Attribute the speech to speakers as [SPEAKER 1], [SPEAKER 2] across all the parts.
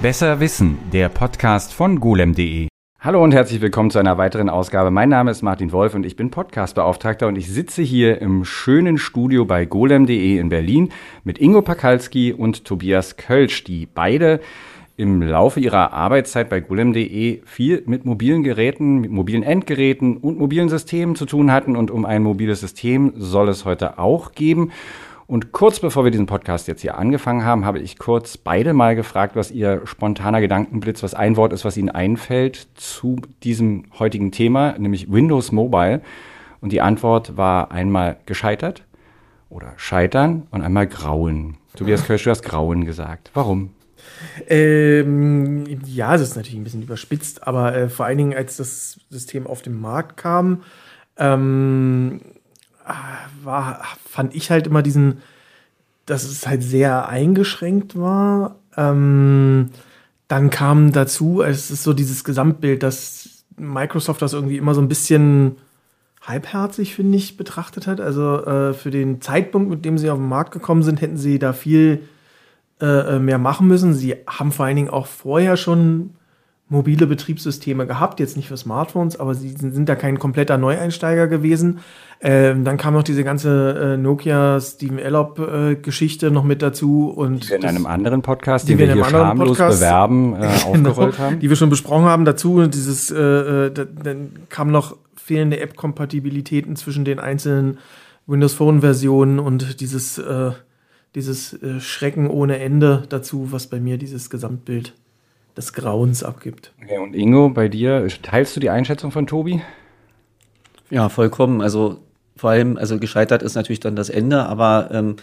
[SPEAKER 1] Besser Wissen, der Podcast von golem.de. Hallo und herzlich willkommen zu einer weiteren Ausgabe. Mein Name ist Martin Wolf und ich bin Podcastbeauftragter und ich sitze hier im schönen Studio bei golem.de in Berlin mit Ingo Pakalski und Tobias Kölsch, die beide im Laufe ihrer Arbeitszeit bei golem.de viel mit mobilen Geräten, mit mobilen Endgeräten und mobilen Systemen zu tun hatten und um ein mobiles System soll es heute auch geben. Und kurz bevor wir diesen Podcast jetzt hier angefangen haben, habe ich kurz beide mal gefragt, was ihr spontaner Gedankenblitz, was ein Wort ist, was ihnen einfällt zu diesem heutigen Thema, nämlich Windows Mobile. Und die Antwort war einmal gescheitert oder scheitern und einmal grauen. Tobias Kirsch, du hast grauen gesagt. Warum?
[SPEAKER 2] Ähm, ja, das ist natürlich ein bisschen überspitzt, aber äh, vor allen Dingen, als das System auf den Markt kam, ähm, war, fand ich halt immer diesen, dass es halt sehr eingeschränkt war. Ähm, dann kam dazu, es ist so dieses Gesamtbild, dass Microsoft das irgendwie immer so ein bisschen halbherzig, finde ich, betrachtet hat. Also äh, für den Zeitpunkt, mit dem sie auf den Markt gekommen sind, hätten sie da viel äh, äh mehr machen müssen. Sie haben vor allen Dingen auch vorher schon mobile Betriebssysteme gehabt, jetzt nicht für Smartphones, aber sie sind, da kein kompletter Neueinsteiger gewesen. Ähm, dann kam noch diese ganze äh, Nokia Steven Ellop äh, Geschichte noch mit dazu und
[SPEAKER 1] die wir in einem anderen Podcast, den wir hier schamlos Podcast, bewerben, äh, genau, aufgerollt haben,
[SPEAKER 2] die wir schon besprochen haben dazu. Und dieses äh, äh dann kam noch fehlende App-Kompatibilitäten zwischen den einzelnen Windows Phone Versionen und dieses äh, dieses äh, Schrecken ohne Ende dazu, was bei mir dieses Gesamtbild des Grauens abgibt.
[SPEAKER 1] Okay, und Ingo, bei dir, teilst du die Einschätzung von Tobi?
[SPEAKER 3] Ja, vollkommen. Also vor allem, also gescheitert ist natürlich dann das Ende, aber ähm,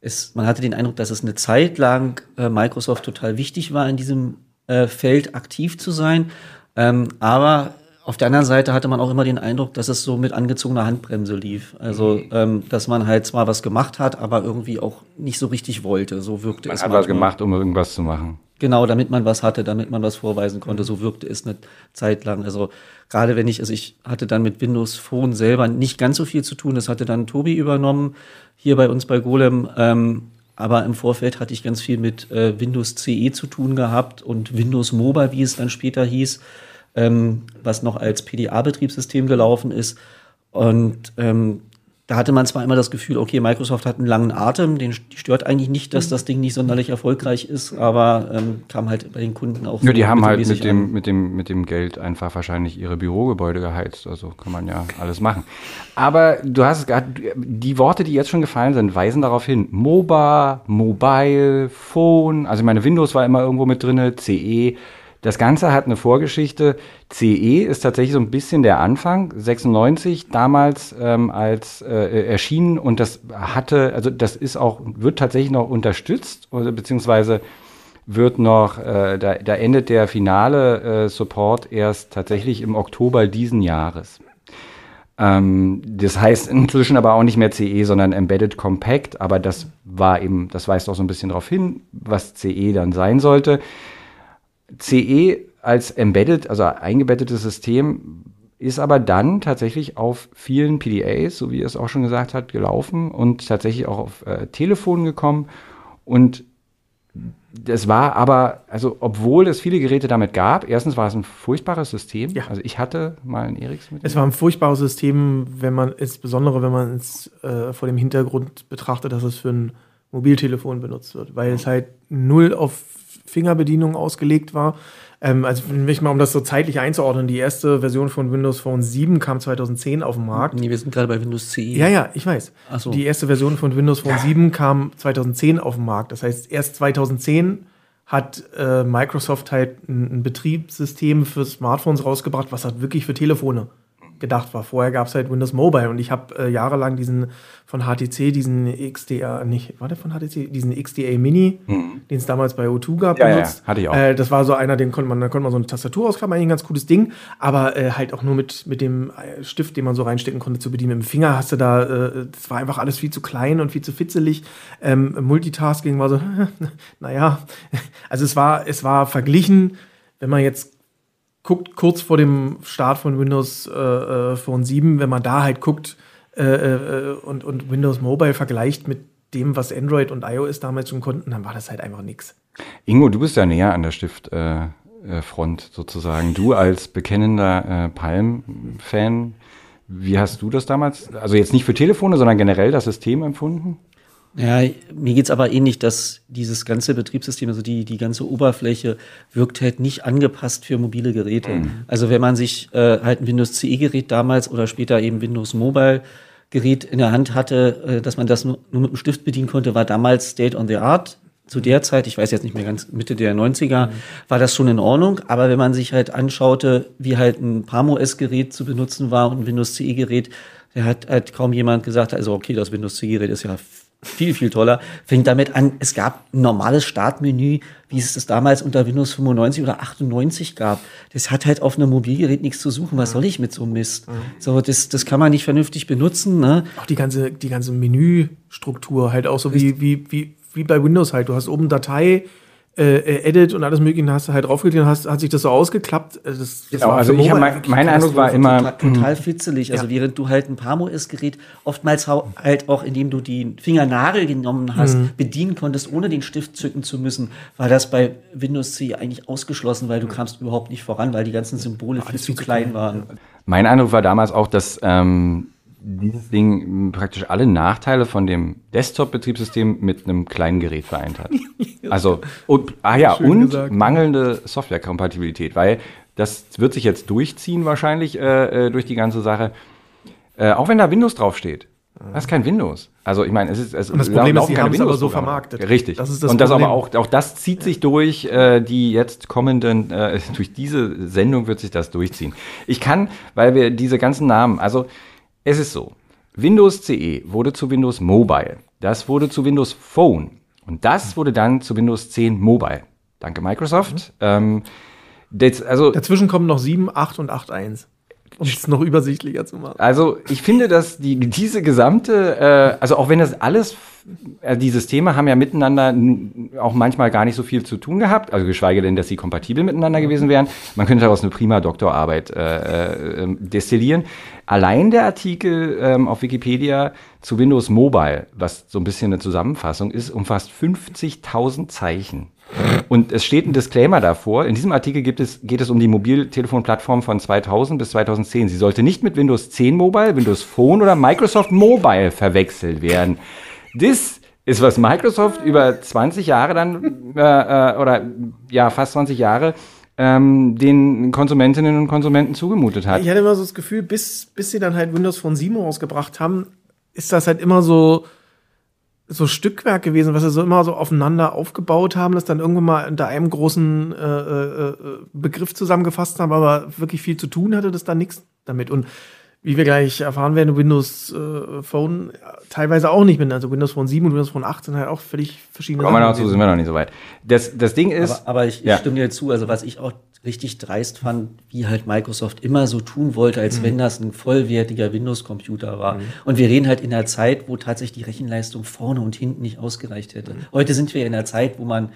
[SPEAKER 3] es, man hatte den Eindruck, dass es eine Zeit lang äh, Microsoft total wichtig war, in diesem äh, Feld aktiv zu sein. Ähm, aber auf der anderen Seite hatte man auch immer den Eindruck, dass es so mit angezogener Handbremse lief. Also, mhm. ähm, dass man halt zwar was gemacht hat, aber irgendwie auch nicht so richtig wollte. So wirkte
[SPEAKER 1] man
[SPEAKER 3] es.
[SPEAKER 1] Man hat was gemacht, um irgendwas zu machen.
[SPEAKER 3] Genau, damit man was hatte, damit man was vorweisen konnte. So wirkte es eine Zeit lang. Also gerade wenn ich, also ich hatte dann mit Windows Phone selber nicht ganz so viel zu tun. Das hatte dann Tobi übernommen, hier bei uns bei Golem. Ähm, aber im Vorfeld hatte ich ganz viel mit äh, Windows CE zu tun gehabt und Windows Mobile, wie es dann später hieß, ähm, was noch als PDA-Betriebssystem gelaufen ist. Und ähm, da hatte man zwar immer das Gefühl, okay, Microsoft hat einen langen Atem, den stört eigentlich nicht, dass das Ding nicht sonderlich erfolgreich ist, aber ähm, kam halt bei den Kunden auch.
[SPEAKER 1] Ja, die haben halt mit dem, mit, dem, mit dem Geld einfach wahrscheinlich ihre Bürogebäude geheizt. Also kann man ja alles machen. Aber du hast gerade, die Worte, die jetzt schon gefallen sind, weisen darauf hin. MOBA, Mobile, Phone, also meine Windows war immer irgendwo mit drinne, CE. Das Ganze hat eine Vorgeschichte. CE ist tatsächlich so ein bisschen der Anfang, 96 damals ähm, als äh, erschienen und das hatte, also das ist auch, wird tatsächlich noch unterstützt, oder, beziehungsweise wird noch, äh, da, da endet der finale äh, Support erst tatsächlich im Oktober diesen Jahres. Ähm, das heißt inzwischen aber auch nicht mehr CE, sondern Embedded Compact, aber das war eben, das weist auch so ein bisschen darauf hin, was CE dann sein sollte. CE als embedded, also eingebettetes System, ist aber dann tatsächlich auf vielen PDAs, so wie er es auch schon gesagt hat, gelaufen und tatsächlich auch auf äh, Telefonen gekommen. Und das war aber, also obwohl es viele Geräte damit gab, erstens war es ein furchtbares System. Ja. Also ich hatte mal ein Ericsson
[SPEAKER 2] mit. Es war ein furchtbares System, wenn man, insbesondere wenn man es äh, vor dem Hintergrund betrachtet, dass es für ein Mobiltelefon benutzt wird, weil es halt null auf Fingerbedienung ausgelegt war. Ähm, also, wenn ich mal, um das so zeitlich einzuordnen, die erste Version von Windows Phone 7 kam 2010 auf den Markt.
[SPEAKER 3] Nee, wir sind gerade bei Windows 10.
[SPEAKER 2] Ja, ja, ich weiß. Ach so. Die erste Version von Windows Phone 7 kam 2010 auf den Markt. Das heißt, erst 2010 hat äh, Microsoft halt ein, ein Betriebssystem für Smartphones rausgebracht, was halt wirklich für Telefone gedacht war. Vorher gab es halt Windows Mobile und ich habe äh, jahrelang diesen von HTC, diesen XDA, nicht, war der von HTC, diesen XDA Mini, mhm. den es damals bei O2 gab,
[SPEAKER 1] ja, benutzt. Ja, hatte ich auch.
[SPEAKER 2] Äh, das war so einer, den konnte man, da konnte man so eine Tastatur ausklappen, eigentlich ein ganz cooles Ding, aber äh, halt auch nur mit, mit dem äh, Stift, den man so reinstecken konnte, zu bedienen. Mit dem Finger hast du da, äh, das war einfach alles viel zu klein und viel zu fitzelig. Ähm, Multitasking war so, naja, also es war, es war verglichen, wenn man jetzt guckt kurz vor dem Start von Windows äh, äh Phone 7, wenn man da halt guckt äh, äh, und, und Windows Mobile vergleicht mit dem, was Android und iOS damals schon konnten, dann war das halt einfach nichts.
[SPEAKER 1] Ingo, du bist ja näher an der Stiftfront äh, sozusagen. Du als bekennender Palm-Fan, wie hast du das damals, also jetzt nicht für Telefone, sondern generell das System empfunden?
[SPEAKER 3] Ja, mir geht's aber ähnlich, dass dieses ganze Betriebssystem, also die, die ganze Oberfläche, wirkt halt nicht angepasst für mobile Geräte. Mhm. Also wenn man sich äh, halt ein Windows CE-Gerät damals oder später eben Windows Mobile Gerät in der Hand hatte, äh, dass man das nur, nur mit dem Stift bedienen konnte, war damals State on the Art. Zu der Zeit, ich weiß jetzt nicht mehr ganz, Mitte der 90er, mhm. war das schon in Ordnung. Aber wenn man sich halt anschaute, wie halt ein Palm OS-Gerät zu benutzen war und ein Windows CE-Gerät, der hat halt kaum jemand gesagt, also okay, das Windows CE-Gerät ist ja viel, viel toller. Fängt damit an, es gab ein normales Startmenü, wie es das damals unter Windows 95 oder 98 gab. Das hat halt auf einem Mobilgerät nichts zu suchen. Was soll ich mit so einem Mist? Mhm. So, das, das kann man nicht vernünftig benutzen. Ne?
[SPEAKER 2] Auch die ganze, die ganze Menüstruktur halt auch so wie, wie, wie, wie bei Windows halt. Du hast oben Datei, äh, äh, Edit und alles mögliche, hast du halt draufgeklickt und hast, hat sich das so ausgeklappt. Äh, das, das
[SPEAKER 1] genau, also ich mein, mein Eindruck war immer
[SPEAKER 3] total, total fitzelig. Also ja. während du halt ein Pamo gerät oftmals halt auch, indem du die Fingernagel genommen hast, mhm. bedienen konntest, ohne den Stift zücken zu müssen, war das bei Windows C eigentlich ausgeschlossen, weil du mhm. kamst überhaupt nicht voran, weil die ganzen Symbole viel zu klein waren.
[SPEAKER 1] Mein Eindruck war damals auch, dass ähm, dieses Ding praktisch alle Nachteile von dem Desktop-Betriebssystem mit einem kleinen Gerät vereint hat. Also, und, ah ja, Schön und gesagt. mangelnde Softwarekompatibilität, weil das wird sich jetzt durchziehen wahrscheinlich äh, äh durch die ganze Sache. Äh, auch wenn da Windows draufsteht. Das ist kein Windows. Also ich meine, es ist es
[SPEAKER 2] und das Problem ist, sie haben es aber so vermarktet.
[SPEAKER 1] Richtig. Das ist das und das Problem. aber auch auch das zieht sich durch äh, die jetzt kommenden äh, durch diese Sendung wird sich das durchziehen. Ich kann, weil wir diese ganzen Namen, also es ist so, Windows CE wurde zu Windows Mobile. Das wurde zu Windows Phone. Und das wurde dann zu Windows 10 Mobile. Danke Microsoft. Mhm. Ähm,
[SPEAKER 2] das, also, Dazwischen kommen noch 7, 8 und 8.1 um es noch übersichtlicher zu machen.
[SPEAKER 1] Also ich finde, dass die, diese gesamte, äh, also auch wenn das alles, äh, die Systeme haben ja miteinander auch manchmal gar nicht so viel zu tun gehabt, also geschweige denn, dass sie kompatibel miteinander gewesen wären. Man könnte daraus eine prima Doktorarbeit äh, äh, destillieren. Allein der Artikel ähm, auf Wikipedia zu Windows Mobile, was so ein bisschen eine Zusammenfassung ist, umfasst 50.000 Zeichen. Und es steht ein Disclaimer davor. In diesem Artikel gibt es, geht es um die Mobiltelefonplattform von 2000 bis 2010. Sie sollte nicht mit Windows 10 Mobile, Windows Phone oder Microsoft Mobile verwechselt werden. Das ist, was Microsoft über 20 Jahre dann, äh, äh, oder ja, fast 20 Jahre ähm, den Konsumentinnen und Konsumenten zugemutet hat.
[SPEAKER 2] Ich hatte immer so das Gefühl, bis, bis sie dann halt Windows Phone 7 rausgebracht haben, ist das halt immer so, so Stückwerk gewesen, was sie so immer so aufeinander aufgebaut haben, das dann irgendwann mal unter einem großen äh, äh, Begriff zusammengefasst haben, aber wirklich viel zu tun hatte das dann nichts damit. Und wie wir gleich erfahren werden, Windows äh, Phone teilweise auch nicht mit. Also Windows Phone 7 und Windows Phone 8 sind halt auch völlig verschiedene
[SPEAKER 1] Kommen wir dazu, sind wir noch nicht so weit. Das, das Ding ist.
[SPEAKER 3] Aber, aber ich, ich ja. stimme dir zu, also was ich auch richtig dreist fand, wie halt Microsoft immer so tun wollte, als mhm. wenn das ein vollwertiger Windows-Computer war. Mhm. Und wir reden halt in einer Zeit, wo tatsächlich die Rechenleistung vorne und hinten nicht ausgereicht hätte. Mhm. Heute sind wir in einer Zeit, wo man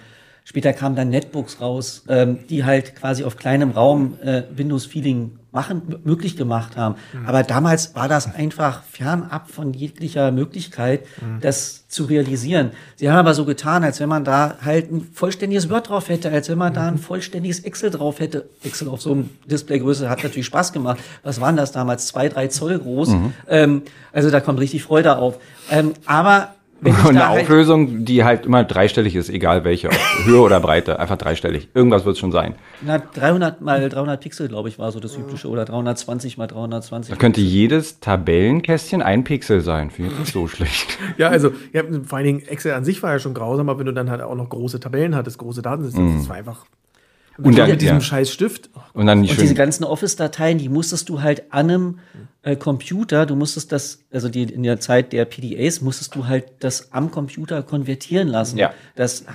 [SPEAKER 3] Später kamen dann Netbooks raus, ähm, die halt quasi auf kleinem Raum äh, Windows-Feeling machen, möglich gemacht haben. Mhm. Aber damals war das einfach fernab von jeglicher Möglichkeit, mhm. das zu realisieren. Sie haben aber so getan, als wenn man da halt ein vollständiges Word drauf hätte, als wenn man mhm. da ein vollständiges Excel drauf hätte. Excel auf so einem Displaygröße hat natürlich Spaß gemacht. Was waren das damals? Zwei, drei Zoll groß. Mhm. Ähm, also da kommt richtig Freude auf. Ähm, aber
[SPEAKER 1] und eine halt Auflösung, die halt immer dreistellig ist, egal welche, Höhe oder Breite, einfach dreistellig. Irgendwas wird es schon sein.
[SPEAKER 3] Na, 300 mal 300 Pixel, glaube ich, war so das übliche, oder 320 mal 320.
[SPEAKER 1] Da könnte jedes Tabellenkästchen ein Pixel sein. Finde ich nicht so schlecht.
[SPEAKER 2] ja, also, ja, vor allen Dingen, Excel an sich war ja schon grausam, aber wenn du dann halt auch noch große Tabellen hattest, große Datensätze, mm. das war einfach und dann, mit diesem ja. scheiß Stift.
[SPEAKER 3] Und, dann die und diese ganzen Office-Dateien, die musstest du halt an einem äh, Computer, du musstest das, also die, in der Zeit der PDAs, musstest du halt das am Computer konvertieren lassen. Ja. Das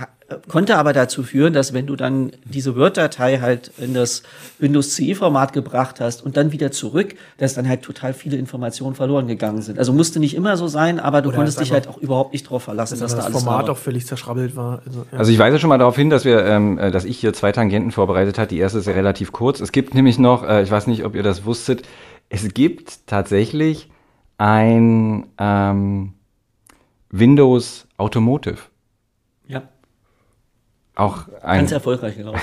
[SPEAKER 3] konnte aber dazu führen, dass wenn du dann diese Word-Datei halt in das Windows CE-Format gebracht hast und dann wieder zurück, dass dann halt total viele Informationen verloren gegangen sind. Also musste nicht immer so sein, aber du Oder konntest dich halt auch überhaupt nicht darauf verlassen,
[SPEAKER 2] dass, dass da alles Format auch völlig zerschrabbelt war.
[SPEAKER 1] Also, ja. also ich weise schon mal darauf hin, dass wir, ähm, äh, dass ich hier zwei Tangenten vorbereitet hat. Die erste ist ja relativ kurz. Es gibt nämlich noch, äh, ich weiß nicht, ob ihr das wusstet, es gibt tatsächlich ein ähm, Windows Automotive.
[SPEAKER 3] Ja.
[SPEAKER 1] Auch ein
[SPEAKER 3] Ganz erfolgreich gelaufen.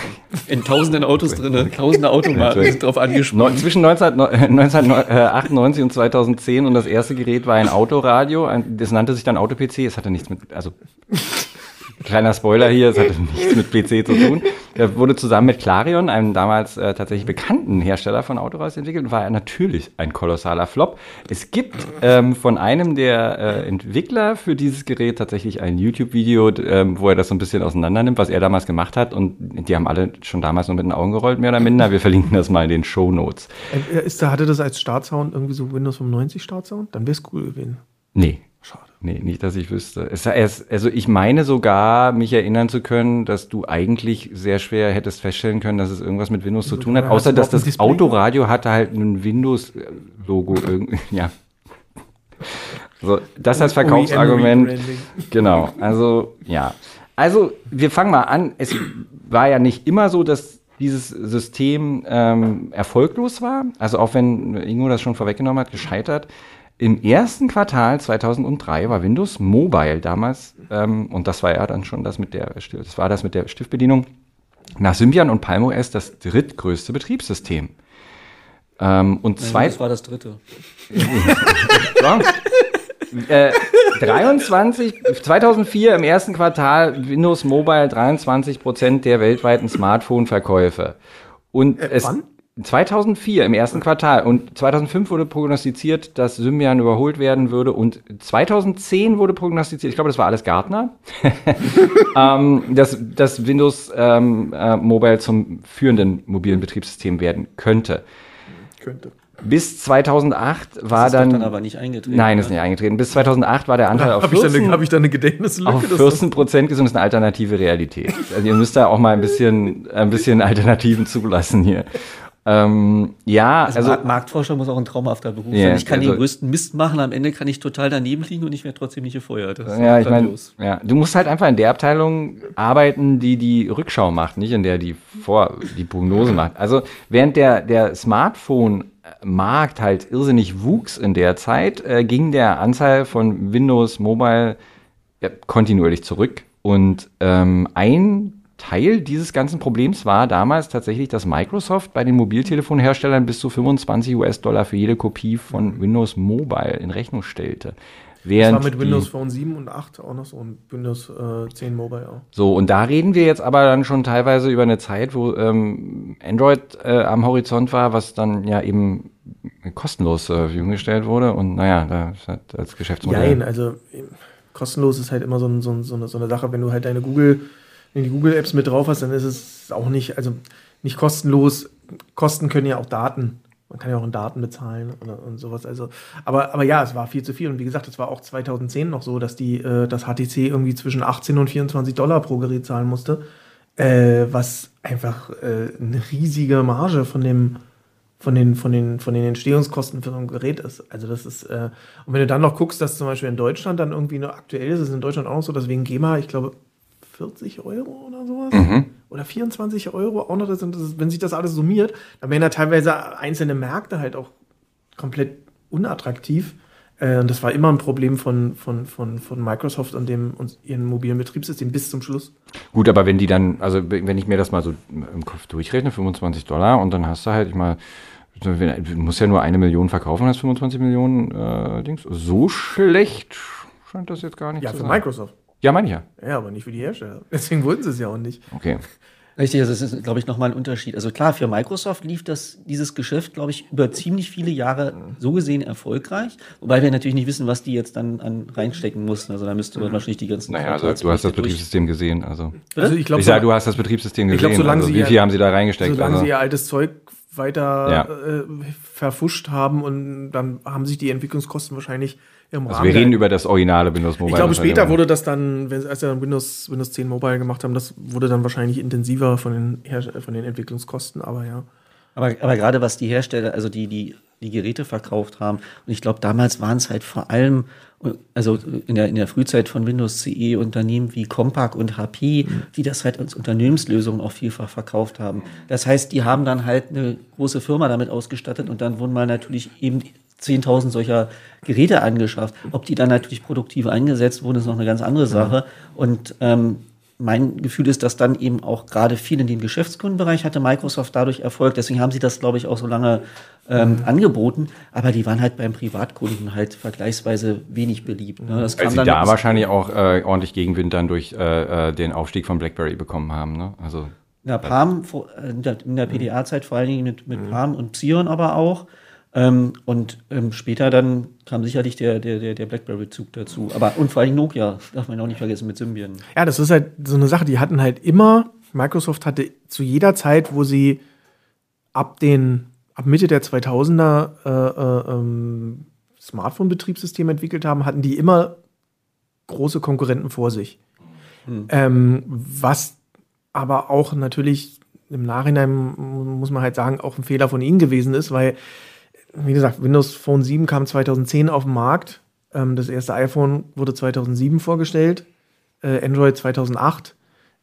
[SPEAKER 3] In tausenden Autos drin, tausende Automarken sind drauf angesprochen.
[SPEAKER 1] Neu- Zwischen 19, äh, 1998 und 2010 und das erste Gerät war ein Autoradio. Ein, das nannte sich dann Auto-PC. Es hatte nichts mit, also kleiner Spoiler hier, es hatte nichts mit PC zu tun. Er wurde zusammen mit Clarion, einem damals äh, tatsächlich bekannten Hersteller von Autoradios entwickelt und war natürlich ein kolossaler Flop. Es gibt ähm, von einem der äh, Entwickler für dieses Gerät tatsächlich ein YouTube-Video, ähm, wo er das so ein bisschen auseinander nimmt, was er damals gemacht hat und die haben alle schon damals nur mit den Augen gerollt, mehr oder minder. Wir verlinken das mal in den Show Notes.
[SPEAKER 2] Äh, Ist, da hatte das als Startsound irgendwie so Windows 95 Startsound? Dann wäre es cool gewesen.
[SPEAKER 1] Nee. Nee, nicht, dass ich wüsste. Es, es, also ich meine sogar, mich erinnern zu können, dass du eigentlich sehr schwer hättest feststellen können, dass es irgendwas mit Windows zu tun hat, außer dass das
[SPEAKER 2] Display?
[SPEAKER 1] Autoradio hatte halt ein Windows-Logo irgendwie. Ja. So, das als Verkaufsargument. Genau, also ja. Also wir fangen mal an. Es war ja nicht immer so, dass dieses System ähm, erfolglos war. Also auch wenn Ingo das schon vorweggenommen hat, gescheitert. Im ersten Quartal 2003 war Windows Mobile damals, ähm, und das war ja dann schon das mit der, das war das mit der Stiftbedienung, nach Symbian und Palm OS das drittgrößte Betriebssystem. Ähm, und zwei,
[SPEAKER 3] Das war das dritte.
[SPEAKER 1] ja. äh, 23, 2004 im ersten Quartal Windows Mobile 23 Prozent der weltweiten Smartphone-Verkäufe. Und es,
[SPEAKER 2] wann?
[SPEAKER 1] 2004 im ersten Quartal. Und 2005 wurde prognostiziert, dass Symbian überholt werden würde. Und 2010 wurde prognostiziert, ich glaube, das war alles Gartner, ähm, dass, dass Windows ähm, äh, Mobile zum führenden mobilen Betriebssystem werden könnte.
[SPEAKER 2] Könnte.
[SPEAKER 1] Bis 2008 war
[SPEAKER 3] Das ist
[SPEAKER 1] dann,
[SPEAKER 3] dann aber nicht eingetreten.
[SPEAKER 1] Nein,
[SPEAKER 3] ne?
[SPEAKER 1] ist nicht eingetreten. Bis 2008 war der Anteil auf
[SPEAKER 2] Habe ich, da
[SPEAKER 1] 14,
[SPEAKER 2] eine- hab ich da eine Gedächtnislücke?
[SPEAKER 1] auf
[SPEAKER 2] Das ist-
[SPEAKER 1] 14 Prozent gesund. Ist eine alternative Realität. Also ihr müsst da auch mal ein bisschen, ein bisschen Alternativen zulassen hier. Ähm, ja,
[SPEAKER 3] Also,
[SPEAKER 1] also
[SPEAKER 3] Markt- Marktforscher muss auch ein traumhafter Beruf
[SPEAKER 1] Ja,
[SPEAKER 3] sein. Ich kann
[SPEAKER 1] also-
[SPEAKER 3] den größten Mist machen, am Ende kann ich total daneben liegen und ich werde trotzdem nicht gefeuert. Das ist
[SPEAKER 1] ja, ich meine, ja, du musst halt einfach in der Abteilung arbeiten, die die Rückschau macht, nicht in der die vor die Prognose macht. Also während der der Smartphone-Markt halt irrsinnig wuchs in der Zeit, äh, ging der Anzahl von Windows Mobile ja, kontinuierlich zurück und ähm, ein Teil dieses ganzen Problems war damals tatsächlich, dass Microsoft bei den Mobiltelefonherstellern bis zu 25 US-Dollar für jede Kopie von Windows Mobile in Rechnung stellte.
[SPEAKER 2] Das
[SPEAKER 1] Während
[SPEAKER 2] war mit Windows Phone 7 und 8 auch noch so und Windows äh, 10 Mobile auch.
[SPEAKER 1] So, und da reden wir jetzt aber dann schon teilweise über eine Zeit, wo ähm, Android äh, am Horizont war, was dann ja eben kostenlos zur Verfügung gestellt wurde. Und naja, da ist halt als Geschäftsmodell.
[SPEAKER 2] Nein, also äh, kostenlos ist halt immer so, ein, so, ein, so, eine, so eine Sache, wenn du halt deine Google, wenn du die Google Apps mit drauf hast, dann ist es auch nicht, also nicht kostenlos. Kosten können ja auch Daten. Man kann ja auch in Daten bezahlen oder, und sowas. Also, aber, aber ja, es war viel zu viel. Und wie gesagt, es war auch 2010 noch so, dass die, äh, das HTC irgendwie zwischen 18 und 24 Dollar pro Gerät zahlen musste. Äh, was einfach äh, eine riesige Marge von dem, von den, von den, von den Entstehungskosten für so ein Gerät ist. Also das ist, äh, und wenn du dann noch guckst, dass zum Beispiel in Deutschland dann irgendwie noch aktuell ist, ist es in Deutschland auch noch so, dass wegen GEMA, ich glaube, 40 Euro oder sowas oder 24 Euro auch noch, das, sind- das, wenn sich das alles summiert, dann werden da teilweise einzelne Märkte halt auch komplett unattraktiv. Äh, und das war immer ein Problem von, von, von, von Microsoft und dem und ihren mobilen Betriebssystem bis zum Schluss.
[SPEAKER 1] Gut, aber wenn die dann, also wenn ich mir das mal so im Kopf durchrechne, 25 Dollar und dann hast du halt, ich mal, du musst ja nur eine Million verkaufen, hast 25 Millionen äh, Dings. So schlecht scheint das jetzt gar nicht
[SPEAKER 2] Ja,
[SPEAKER 1] zu
[SPEAKER 2] für
[SPEAKER 1] sein.
[SPEAKER 2] Microsoft.
[SPEAKER 1] Ja, meine ich ja.
[SPEAKER 2] Ja, aber nicht für die Hersteller. Deswegen wollten sie es ja auch nicht.
[SPEAKER 1] Okay.
[SPEAKER 3] Richtig, also das ist, glaube ich, nochmal ein Unterschied. Also klar, für Microsoft lief das, dieses Geschäft, glaube ich, über ziemlich viele Jahre so gesehen erfolgreich. Wobei wir natürlich nicht wissen, was die jetzt dann an reinstecken mussten. Also da müsste man wahrscheinlich die ganzen
[SPEAKER 1] Naja, also du hast das
[SPEAKER 3] Quartalsberichte durch-
[SPEAKER 1] Betriebssystem gesehen. Also
[SPEAKER 2] Also ich glaube,
[SPEAKER 1] ich sage, du hast das Betriebssystem
[SPEAKER 2] Ich
[SPEAKER 1] gesehen.
[SPEAKER 2] glaub, solange
[SPEAKER 1] also,
[SPEAKER 2] sie
[SPEAKER 1] wie viel haben sie da reingesteckt?
[SPEAKER 2] solange
[SPEAKER 1] Also,
[SPEAKER 2] sie ihr altes Zeug weiter
[SPEAKER 1] Ja.
[SPEAKER 2] äh, verfuscht haben und dann haben sich die Entwicklungskosten wahrscheinlich im
[SPEAKER 1] also
[SPEAKER 2] Rahmen
[SPEAKER 1] wir reden
[SPEAKER 2] der-
[SPEAKER 1] über das originale Windows Mobile.
[SPEAKER 2] Ich glaube, später
[SPEAKER 1] immer-
[SPEAKER 2] wurde das dann, wenn, als sie dann Windows, Windows 10 Mobile gemacht haben, das wurde dann wahrscheinlich intensiver von den, Herst- von den Entwicklungskosten, aber ja.
[SPEAKER 3] Aber, aber gerade was die Hersteller, also die, die die Geräte verkauft haben, und ich glaube, damals waren es halt vor allem, also in der, in der Frühzeit von Windows CE Unternehmen wie Compaq und HP, die das halt als Unternehmenslösung auch vielfach verkauft haben. Das heißt, die haben dann halt eine große Firma damit ausgestattet und dann wurden mal natürlich eben 10.000 solcher Geräte angeschafft. Ob die dann natürlich produktiv eingesetzt wurden, ist noch eine ganz andere Sache. Und ähm, mein Gefühl ist, dass dann eben auch gerade viel in dem Geschäftskundenbereich hatte Microsoft dadurch Erfolg. Deswegen haben sie das, glaube ich, auch so lange ähm, mhm. angeboten. Aber die waren halt beim Privatkunden halt vergleichsweise wenig beliebt.
[SPEAKER 1] Ne? Das Weil sie da wahrscheinlich auch äh, ordentlich Gegenwind dann durch äh, äh, den Aufstieg von BlackBerry bekommen haben. Ne?
[SPEAKER 3] Also ja, Palm äh, in der, der PDA-Zeit vor allen Dingen mit, mit mhm. Palm und Psion aber auch. Ähm, und ähm, später dann kam sicherlich der, der, der, BlackBerry-Zug dazu. Aber und vor allem Nokia, darf man auch nicht vergessen, mit Symbian.
[SPEAKER 2] Ja, das ist halt so eine Sache, die hatten halt immer, Microsoft hatte zu jeder Zeit, wo sie ab den, ab Mitte der 2000er äh, äh, ähm, Smartphone-Betriebssystem entwickelt haben, hatten die immer große Konkurrenten vor sich. Hm. Ähm, was aber auch natürlich im Nachhinein muss man halt sagen, auch ein Fehler von ihnen gewesen ist, weil wie gesagt, Windows Phone 7 kam 2010 auf den Markt. Ähm, das erste iPhone wurde 2007 vorgestellt, äh, Android 2008.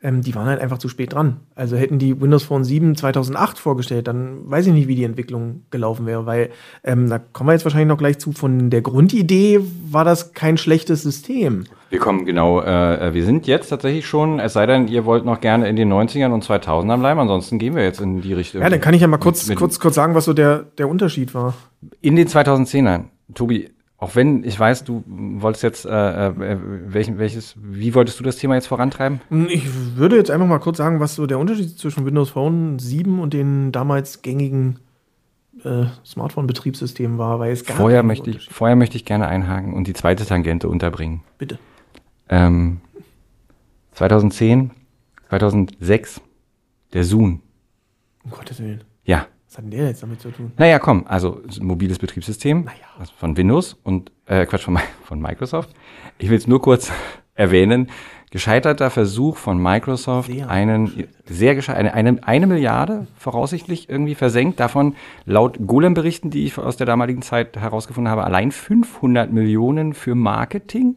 [SPEAKER 2] Ähm, die waren halt einfach zu spät dran. Also hätten die Windows Phone 7 2008 vorgestellt, dann weiß ich nicht, wie die Entwicklung gelaufen wäre, weil ähm, da kommen wir jetzt wahrscheinlich noch gleich zu. Von der Grundidee war das kein schlechtes System.
[SPEAKER 1] Wir kommen genau, äh, wir sind jetzt tatsächlich schon, es sei denn, ihr wollt noch gerne in den 90ern und 2000ern bleiben, ansonsten gehen wir jetzt in die Richtung.
[SPEAKER 2] Ja, dann kann ich ja mal kurz, mit, kurz, kurz sagen, was so der, der Unterschied war.
[SPEAKER 1] In den 2010ern, Tobi, auch wenn ich weiß, du wolltest jetzt, äh, äh, welchen, welches, wie wolltest du das Thema jetzt vorantreiben?
[SPEAKER 2] Ich würde jetzt einfach mal kurz sagen, was so der Unterschied zwischen Windows Phone 7 und den damals gängigen äh, Smartphone-Betriebssystemen war, weil es
[SPEAKER 1] gab vorher möchte ich, Vorher möchte ich gerne einhaken und die zweite Tangente unterbringen.
[SPEAKER 2] Bitte.
[SPEAKER 1] Ähm, 2010, 2006, der Zoom.
[SPEAKER 2] Um Gottes Willen.
[SPEAKER 1] Ja.
[SPEAKER 2] Was hat denn der jetzt damit zu tun?
[SPEAKER 1] Naja, komm, also mobiles Betriebssystem naja. also von Windows und äh, Quatsch von, von Microsoft. Ich will es nur kurz erwähnen. Gescheiterter Versuch von Microsoft, sehr einen sehr eine, eine, eine Milliarde voraussichtlich irgendwie versenkt. Davon laut Golem-Berichten, die ich aus der damaligen Zeit herausgefunden habe, allein 500 Millionen für Marketing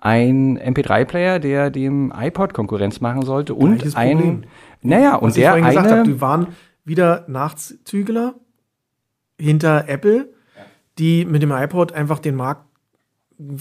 [SPEAKER 1] ein MP3-Player, der dem iPod Konkurrenz machen sollte und ein, naja, und Was der ich eine,
[SPEAKER 2] hab, die waren wieder Nachzügler hinter Apple, die mit dem iPod einfach den Markt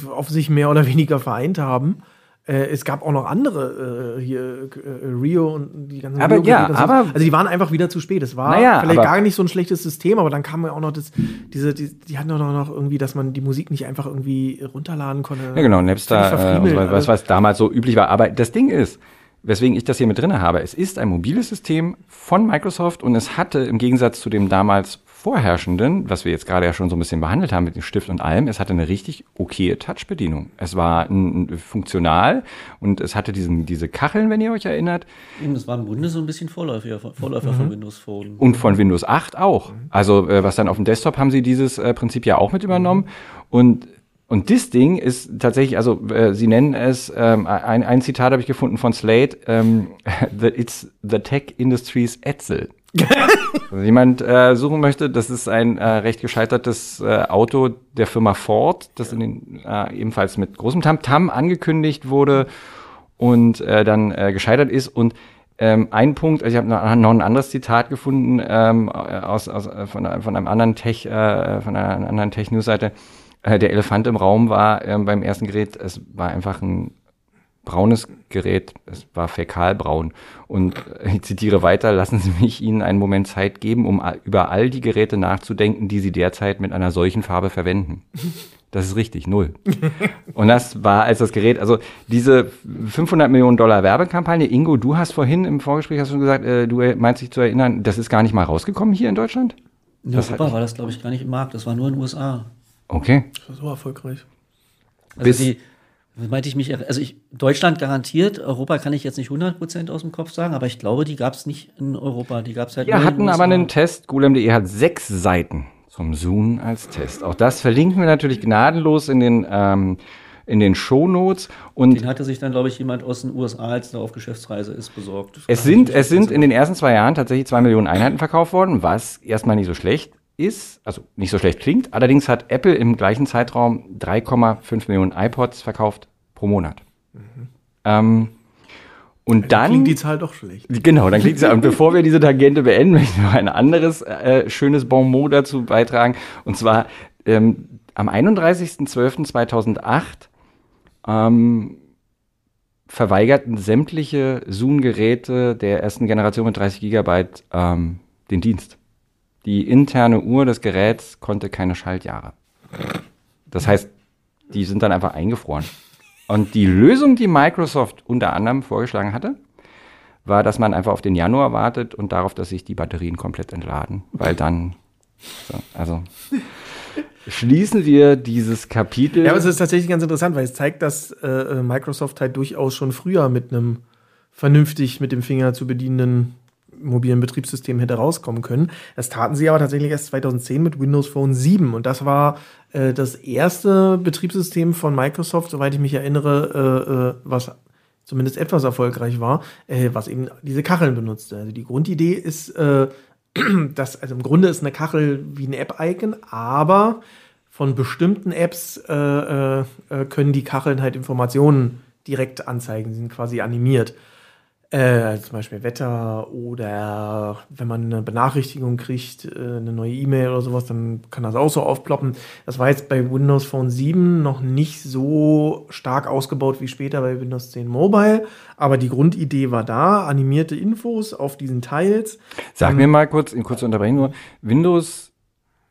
[SPEAKER 2] auf sich mehr oder weniger vereint haben. Äh, es gab auch noch andere äh, hier, äh, Rio und die ganzen
[SPEAKER 1] aber, ja, aber
[SPEAKER 2] Also die waren einfach wieder zu spät. Es war
[SPEAKER 1] naja,
[SPEAKER 2] vielleicht gar nicht so ein schlechtes System, aber dann kam ja auch noch das, diese, die, die hatten auch noch irgendwie, dass man die Musik nicht einfach irgendwie runterladen konnte.
[SPEAKER 1] Ja, genau, Napster, äh, was, was, was damals so üblich war. Aber das Ding ist, weswegen ich das hier mit drin habe, es ist ein mobiles System von Microsoft und es hatte im Gegensatz zu dem damals vorherrschenden, was wir jetzt gerade ja schon so ein bisschen behandelt haben mit dem Stift und allem, es hatte eine richtig okaye Touch-Bedienung. Es war funktional und es hatte diesen, diese Kacheln, wenn ihr euch erinnert.
[SPEAKER 3] Das war im Grunde so ein bisschen Vorläufer, Vorläufer mhm. von Windows Phone.
[SPEAKER 1] Und von Windows 8 auch. Also äh, was dann auf dem Desktop haben sie dieses äh, Prinzip ja auch mit übernommen. Mhm. Und und das Ding ist tatsächlich, also äh, sie nennen es, ähm, ein, ein Zitat habe ich gefunden von Slate, ähm, the, it's the tech industry's Etzel. also jemand äh, suchen möchte, das ist ein äh, recht gescheitertes äh, Auto der Firma Ford, das in den, äh, ebenfalls mit großem Tamtam -Tam angekündigt wurde und äh, dann äh, gescheitert ist. Und ähm, ein Punkt, also ich habe noch ein anderes Zitat gefunden ähm, aus, aus, von, von einem anderen Tech, äh, von einer anderen Tech-News-Seite. Äh, der Elefant im Raum war äh, beim ersten Gerät, es war einfach ein braunes Gerät, es war fäkalbraun. Und äh, ich zitiere weiter, lassen Sie mich Ihnen einen Moment Zeit geben, um über all die Geräte nachzudenken, die Sie derzeit mit einer solchen Farbe verwenden. Das ist richtig, null. Und das war als das Gerät, also diese 500 Millionen Dollar Werbekampagne, Ingo, du hast vorhin im Vorgespräch hast schon gesagt, äh, du meinst dich zu erinnern, das ist gar nicht mal rausgekommen hier in Deutschland?
[SPEAKER 3] In Europa war das, glaube ich, gar nicht im Markt, das war nur in den USA.
[SPEAKER 1] Okay.
[SPEAKER 2] Das war so erfolgreich.
[SPEAKER 3] Also Bis die, meinte ich mich, also ich, Deutschland garantiert, Europa kann ich jetzt nicht 100% aus dem Kopf sagen, aber ich glaube, die gab es nicht in Europa, die gab es halt
[SPEAKER 1] Wir hatten aber einen Test, Gulem.de hat sechs Seiten zum Zoom als Test. Auch das verlinken wir natürlich gnadenlos in den ähm, in den Shownotes. Und
[SPEAKER 3] den hatte sich dann, glaube ich, jemand aus den USA, als er auf Geschäftsreise ist, besorgt.
[SPEAKER 1] Es sind, es sind in den ersten zwei Jahren tatsächlich zwei Millionen Einheiten verkauft worden, was erstmal nicht so schlecht ist, also nicht so schlecht klingt. Allerdings hat Apple im gleichen Zeitraum 3,5 Millionen iPods verkauft pro Monat. Mhm. Ähm, und dann, dann
[SPEAKER 2] klingt die Zahl doch schlecht.
[SPEAKER 1] Genau, dann klingt sie. Und bevor wir diese Tangente beenden, möchte ich noch ein anderes äh, schönes Bonmot dazu beitragen. Und zwar ähm, am 31.12.2008 ähm, verweigerten sämtliche Zoom-Geräte der ersten Generation mit 30 Gigabyte ähm, den Dienst. Die interne Uhr des Geräts konnte keine Schaltjahre. Das heißt, die sind dann einfach eingefroren. Und die Lösung, die Microsoft unter anderem vorgeschlagen hatte, war, dass man einfach auf den Januar wartet und darauf, dass sich die Batterien komplett entladen, weil dann, so, also schließen wir dieses Kapitel.
[SPEAKER 2] Ja, aber es ist tatsächlich ganz interessant, weil es zeigt, dass äh, Microsoft halt durchaus schon früher mit einem vernünftig mit dem Finger zu bedienenden mobilen Betriebssystem hätte rauskommen können. Das taten sie aber tatsächlich erst 2010 mit Windows Phone 7 und das war äh, das erste Betriebssystem von Microsoft, soweit ich mich erinnere, äh, äh, was zumindest etwas erfolgreich war, äh, was eben diese Kacheln benutzte. Also die Grundidee ist, äh, dass, also im Grunde ist eine Kachel wie ein App-Icon, aber von bestimmten Apps äh, äh, können die Kacheln halt Informationen direkt anzeigen, sind quasi animiert. Äh, zum Beispiel Wetter oder wenn man eine Benachrichtigung kriegt, äh, eine neue E-Mail oder sowas, dann kann das auch so aufploppen. Das war jetzt bei Windows Phone 7 noch nicht so stark ausgebaut wie später bei Windows 10 Mobile, aber die Grundidee war da, animierte Infos auf diesen Teils.
[SPEAKER 1] Sag mir mal kurz, in kurzer Unterbrechung nur, Windows,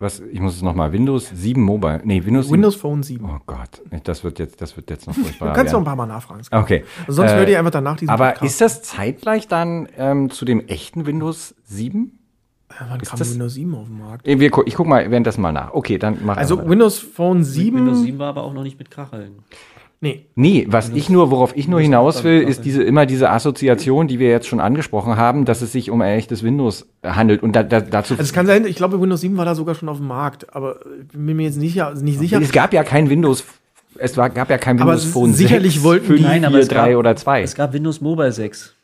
[SPEAKER 1] was, ich muss es nochmal, Windows 7 Mobile, nee, Windows 7.
[SPEAKER 2] Windows Phone 7.
[SPEAKER 1] Oh Gott, das wird jetzt, das wird jetzt noch
[SPEAKER 2] Du
[SPEAKER 1] furchtbar.
[SPEAKER 2] kannst noch ein paar Mal nachfragen.
[SPEAKER 1] Okay.
[SPEAKER 2] Sonst
[SPEAKER 1] Äh,
[SPEAKER 2] hört ihr einfach danach diesen
[SPEAKER 1] Aber
[SPEAKER 2] Podcast.
[SPEAKER 1] ist das zeitgleich dann ähm, zu dem echten Windows 7?
[SPEAKER 2] Wann kam
[SPEAKER 1] das-
[SPEAKER 2] Windows 7 auf den Markt?
[SPEAKER 1] Wir, gu- ich guck mal währenddessen mal nach. Okay, dann mach
[SPEAKER 2] Also. Windows Phone 7.
[SPEAKER 3] Windows 7 war aber auch noch nicht mit Kacheln.
[SPEAKER 2] Nee.
[SPEAKER 1] Nee, was ich nur, worauf ich nur hinaus will,
[SPEAKER 3] damit
[SPEAKER 1] ist diese immer diese Assoziation, die wir jetzt schon angesprochen haben, dass es sich um ein echtes Windows handelt. Und da, da, dazu.
[SPEAKER 2] Also es kann sein, ich glaube, Windows 7 war da sogar schon auf dem Markt, aber ich bin mir jetzt nicht, nicht sicher.
[SPEAKER 1] es gab ja kein Windows. Es war, gab ja kein Windows Phone
[SPEAKER 2] sicherlich
[SPEAKER 1] 6,
[SPEAKER 2] wollten
[SPEAKER 1] 5,
[SPEAKER 2] die-
[SPEAKER 3] Nein, aber
[SPEAKER 1] 4,
[SPEAKER 3] es
[SPEAKER 1] 3
[SPEAKER 3] gab-
[SPEAKER 1] oder 2.
[SPEAKER 3] Es gab Windows Mobile 6.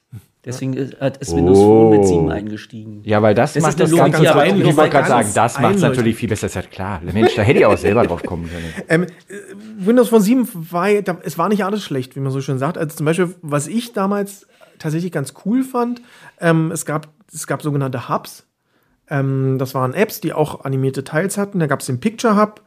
[SPEAKER 3] Deswegen ist- hat ist
[SPEAKER 1] Oh.
[SPEAKER 3] Windows Phone mit 7 eingestiegen.
[SPEAKER 1] Ja, weil das,
[SPEAKER 3] Das
[SPEAKER 1] macht das Ganze.
[SPEAKER 3] aber
[SPEAKER 1] ich wollte gerade sagen, das macht es natürlich viel besser. Ist ja klar. Mensch, da hätte ich auch selber drauf kommen können.
[SPEAKER 2] Ähm, äh, Windows Phone 7 war, ja- da- es war nicht alles schlecht, wie man so schön sagt. Also zum Beispiel, was ich damals tatsächlich ganz cool fand, ähm, es, gab, es gab sogenannte Hubs. Ähm, das waren Apps, die auch animierte Teils hatten. Da gab es den Picture Hub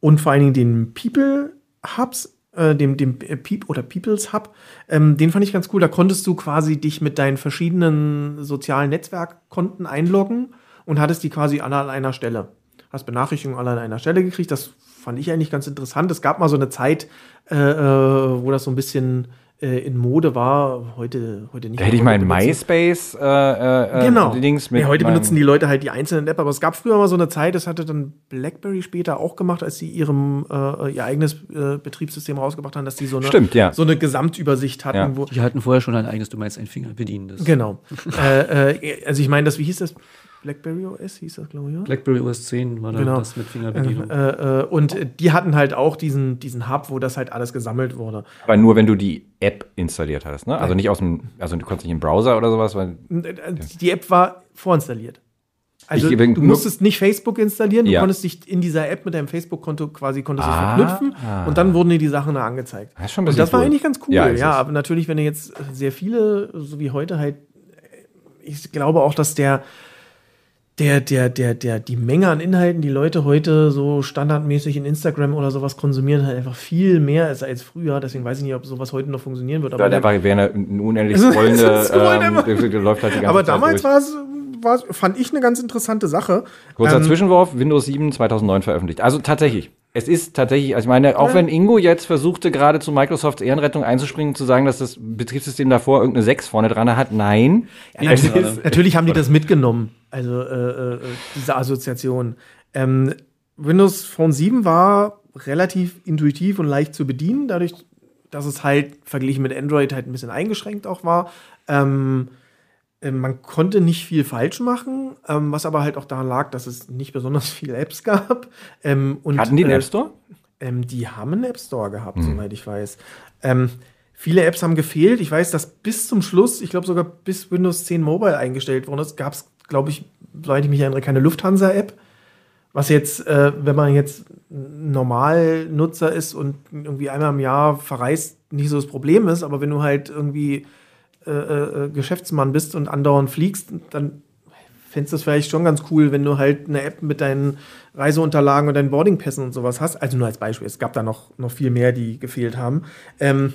[SPEAKER 2] und vor allen Dingen den People Hubs, äh, dem, dem Peep oder Peoples Hub. Ähm, den fand ich ganz cool. Da konntest du quasi dich mit deinen verschiedenen sozialen Netzwerkkonten einloggen und hattest die quasi alle an einer Stelle. Hast Benachrichtigungen alle an einer Stelle gekriegt. Das fand ich eigentlich ganz interessant. Es gab mal so eine Zeit, äh, äh, wo das so ein bisschen äh, in Mode war. Heute, heute nicht.
[SPEAKER 1] Da hätte ich
[SPEAKER 2] benutzen-
[SPEAKER 1] MySpace äh, äh,
[SPEAKER 2] Genau.
[SPEAKER 1] Dings mit
[SPEAKER 2] ja, heute benutzen die Leute halt die einzelnen App, aber es gab früher mal so eine Zeit, das hatte dann BlackBerry später auch gemacht, als sie ihrem äh, ihr eigenes äh, Betriebssystem rausgebracht haben, dass die so eine,
[SPEAKER 1] Stimmt, ja.
[SPEAKER 2] so eine Gesamtübersicht hatten,
[SPEAKER 1] Ja.
[SPEAKER 2] wo
[SPEAKER 3] Die hatten vorher schon ein eigenes, du meinst ein Fingerbedienendes.
[SPEAKER 2] genau. äh, äh, also ich meine, das wie hieß das? BlackBerry OS hieß das, glaube ich, ja?
[SPEAKER 3] BlackBerry OS 10 war dann
[SPEAKER 2] Genau.
[SPEAKER 3] das mit Fingerbedienung.
[SPEAKER 2] Äh, äh, und äh, die hatten halt auch diesen, diesen Hub, wo das halt alles gesammelt wurde.
[SPEAKER 1] Aber nur, wenn du die App installiert hattest, ne? Also nicht aus dem, also du konntest nicht im Browser oder sowas, weil
[SPEAKER 2] Und, äh, Die App war vorinstalliert. Also
[SPEAKER 1] Ich
[SPEAKER 2] du musstest nicht Facebook installieren, du
[SPEAKER 1] Ja.
[SPEAKER 2] konntest dich in dieser App mit deinem Facebook-Konto quasi konntest dich
[SPEAKER 1] Ah.
[SPEAKER 2] verknüpfen und dann wurden dir die Sachen da angezeigt.
[SPEAKER 1] Das ist
[SPEAKER 2] und das war
[SPEAKER 1] cool.
[SPEAKER 2] eigentlich ganz cool,
[SPEAKER 1] Ja,
[SPEAKER 2] ja. aber natürlich, wenn du jetzt sehr viele, so wie heute halt, ich glaube auch, dass der der, der, der, der, die Menge an Inhalten, die Leute heute so standardmäßig in Instagram oder sowas konsumieren, halt einfach viel mehr ist als früher. Deswegen weiß ich nicht, ob sowas heute noch funktionieren wird.
[SPEAKER 1] aber
[SPEAKER 2] Aber,
[SPEAKER 1] einfach wäre eine, unendlich scrollende, ähm, der- der läuft halt die ganze
[SPEAKER 2] aber
[SPEAKER 1] Zeit
[SPEAKER 2] damals war es, war, fand ich eine ganz interessante Sache.
[SPEAKER 1] Kurzer
[SPEAKER 2] Ähm,
[SPEAKER 1] Zwischenwurf, Windows 7 2009 veröffentlicht. Also tatsächlich, es ist tatsächlich, also ich meine, auch wenn Ingo jetzt versuchte, gerade zu Microsofts Ehrenrettung einzuspringen, zu sagen, dass das Betriebssystem davor irgendeine 6 vorne dran hat, nein.
[SPEAKER 2] Ja, natürlich,
[SPEAKER 1] ist,
[SPEAKER 2] natürlich haben die das mitgenommen, also äh, äh, diese Assoziation. Ähm, Windows Phone 7 war relativ intuitiv und leicht zu bedienen, dadurch, dass es halt verglichen mit Android halt ein bisschen eingeschränkt auch war. Ähm, äh, man konnte nicht viel falsch machen, ähm, was aber halt auch daran lag, dass es nicht besonders viele Apps gab. Ähm, und,
[SPEAKER 1] hatten die einen
[SPEAKER 2] äh,
[SPEAKER 1] App Store?
[SPEAKER 2] ähm, die haben einen App Store gehabt, soweit ich weiß. Ähm, viele Apps haben gefehlt. Ich weiß, dass bis zum Schluss, ich glaube sogar bis Windows 10 Mobile eingestellt worden ist, gab es, glaube ich, soweit ich mich erinnere, keine Lufthansa-App. Was jetzt, äh, wenn man jetzt Normalnutzer ist und irgendwie einmal im Jahr verreist, nicht so das Problem ist, aber wenn du halt irgendwie äh, äh, Geschäftsmann bist und andauernd fliegst, dann fändest du es vielleicht schon ganz cool, wenn du halt eine App mit deinen Reiseunterlagen und deinen Boardingpässen und sowas hast. Also nur als Beispiel. Es gab da noch, noch viel mehr, die gefehlt haben. Ähm,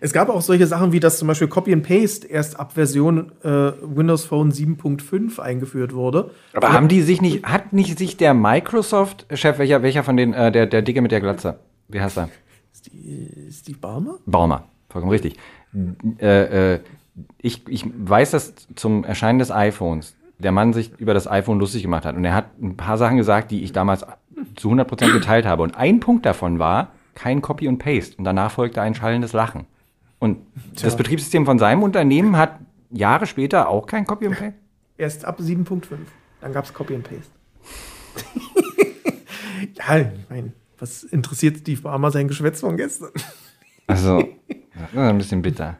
[SPEAKER 2] es gab auch solche Sachen wie, dass zum Beispiel Copy and Paste erst ab Version äh, Windows Phone 7.5 eingeführt wurde.
[SPEAKER 1] Aber haben die sich nicht, hat nicht sich der Microsoft-Chef, welcher, welcher von den, äh, der, der Dicke mit der Glatze, wie heißt er?
[SPEAKER 2] Steve Ballmer?
[SPEAKER 1] Baumer, vollkommen richtig. Äh, äh, ich, ich weiß, dass zum Erscheinen des iPhones der Mann sich über das iPhone lustig gemacht hat. Und er hat ein paar Sachen gesagt, die ich damals zu 100% geteilt habe. Und ein Punkt davon war kein Copy und Paste. Und danach folgte ein schallendes Lachen. Und
[SPEAKER 2] Tja.
[SPEAKER 1] das Betriebssystem von seinem Unternehmen hat Jahre später auch kein Copy und Paste.
[SPEAKER 2] Erst ab 7.5. Dann gab es Copy and Paste. ja, ich meine, was interessiert Steve Ballmer sein Geschwätz von gestern?
[SPEAKER 1] Also, das ist ein bisschen bitter.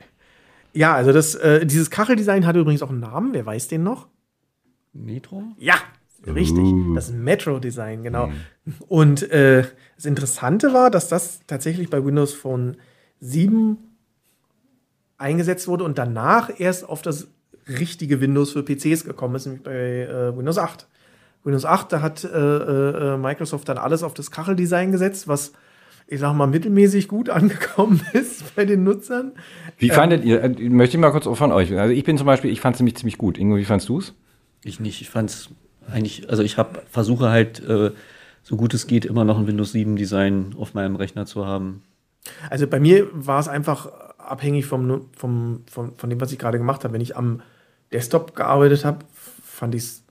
[SPEAKER 2] Ja, also das, äh, dieses Kacheldesign hatte übrigens auch einen Namen. Wer weiß den noch?
[SPEAKER 3] Metro?
[SPEAKER 2] Ja, richtig. Das Metro-Design, genau. Und äh, das Interessante war, dass das tatsächlich bei Windows Phone 7 eingesetzt wurde und danach erst auf das richtige Windows für PCs gekommen ist, nämlich bei äh, Windows 8. Windows 8, da hat äh, äh, Microsoft dann alles auf das Kacheldesign gesetzt, was ich sag mal mittelmäßig gut angekommen ist bei den Nutzern.
[SPEAKER 1] Wie fandet ihr, äh, möchte ich mal kurz von euch, also ich bin zum Beispiel, ich fand es nämlich ziemlich gut. Ingo, wie fandst du es?
[SPEAKER 3] Ich nicht. Ich fand's eigentlich, also ich habe versuche halt, äh, so gut es geht, immer noch ein Windows 7 Design auf meinem Rechner zu haben.
[SPEAKER 2] Also bei mir war es einfach abhängig vom, vom, vom, von dem, was ich gerade gemacht habe. Wenn ich am Desktop gearbeitet habe, fand ich es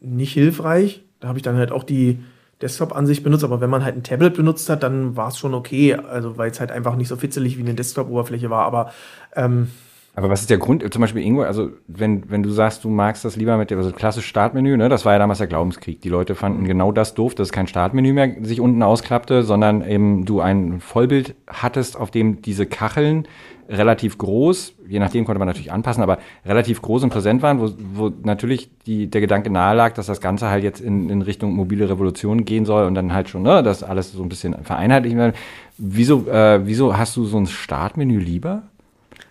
[SPEAKER 2] nicht hilfreich. Da habe ich dann halt auch die Desktop-Ansicht benutzt, aber wenn man halt ein Tablet benutzt hat, dann war es schon okay. Also weil es halt einfach nicht so fitzelig wie eine Desktop-Oberfläche war. Aber ähm,
[SPEAKER 1] Aber was ist der Grund, zum Beispiel Ingo, also wenn, wenn du sagst, du magst das lieber mit dem also klassisch Startmenü, ne, das war ja damals der Glaubenskrieg. Die Leute fanden genau das doof, dass kein Startmenü mehr sich unten ausklappte, sondern eben du ein Vollbild hattest, auf dem diese Kacheln relativ groß, je nachdem konnte man natürlich anpassen, aber relativ groß und präsent waren, wo, wo natürlich die, der Gedanke nahe lag, dass das Ganze halt jetzt in, in Richtung mobile Revolution gehen soll und dann halt schon, ne, das alles so ein bisschen vereinheitlichen werden. Wieso, äh, wieso hast du so ein Startmenü lieber?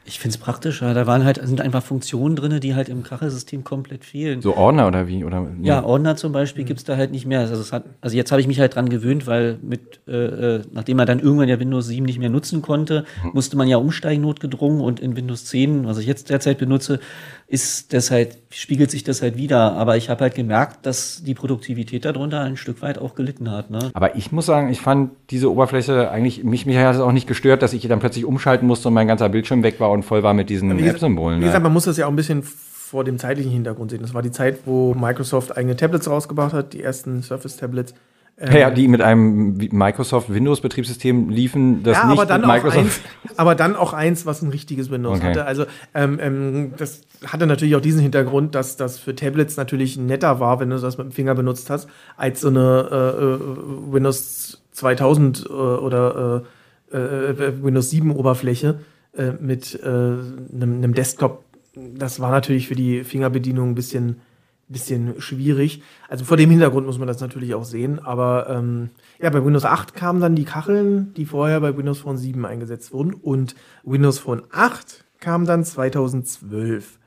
[SPEAKER 3] Ich finde es praktischer. Da waren halt, sind einfach Funktionen drin, die halt im Kachelsystem komplett fehlen.
[SPEAKER 1] So Ordner oder wie? Oder,
[SPEAKER 3] Ja, Ordner zum Beispiel gibt's da halt nicht mehr. Also, es hat, also jetzt habe ich mich halt dran gewöhnt, weil mit, äh, äh, nachdem man dann irgendwann ja Windows 7 nicht mehr nutzen konnte, musste man ja umsteigen notgedrungen und in Windows 10, was ich jetzt derzeit benutze, ist das halt, spiegelt sich das halt wieder. Aber ich habe halt gemerkt, dass die Produktivität darunter ein Stück weit auch gelitten hat. Ne?
[SPEAKER 1] Aber ich muss sagen, ich fand diese Oberfläche eigentlich, mich, mich hat es auch nicht gestört, dass ich dann plötzlich umschalten musste und mein ganzer Bildschirm weg war und voll war mit diesen App-Symbolen.
[SPEAKER 2] Wie gesagt,
[SPEAKER 1] Ne?
[SPEAKER 2] man muss das ja auch ein bisschen vor dem zeitlichen Hintergrund sehen. Das war die Zeit, wo Microsoft eigene Tablets rausgebracht hat, die ersten Surface-Tablets.
[SPEAKER 1] Ja, ja, die mit einem Microsoft Windows-Betriebssystem liefen, das
[SPEAKER 2] ja,
[SPEAKER 1] nicht
[SPEAKER 2] aber dann,
[SPEAKER 1] mit Microsoft.
[SPEAKER 2] eins, aber dann auch eins, was ein richtiges Windows
[SPEAKER 1] Okay.
[SPEAKER 2] hatte. Also ähm, ähm, das hatte natürlich auch diesen Hintergrund, dass das für Tablets natürlich netter war, wenn du das mit dem Finger benutzt hast, als so eine äh, äh, Windows 2000 äh, oder äh, äh, Windows 7 Oberfläche äh, mit äh, einem Desktop. Das war natürlich für die Fingerbedienung ein bisschen bisschen schwierig. Also vor dem Hintergrund muss man das natürlich auch sehen. Aber ähm, ja, bei Windows 8 kamen dann die Kacheln, die vorher bei Windows Phone 7 eingesetzt wurden. Und Windows Phone 8 kam dann 2012.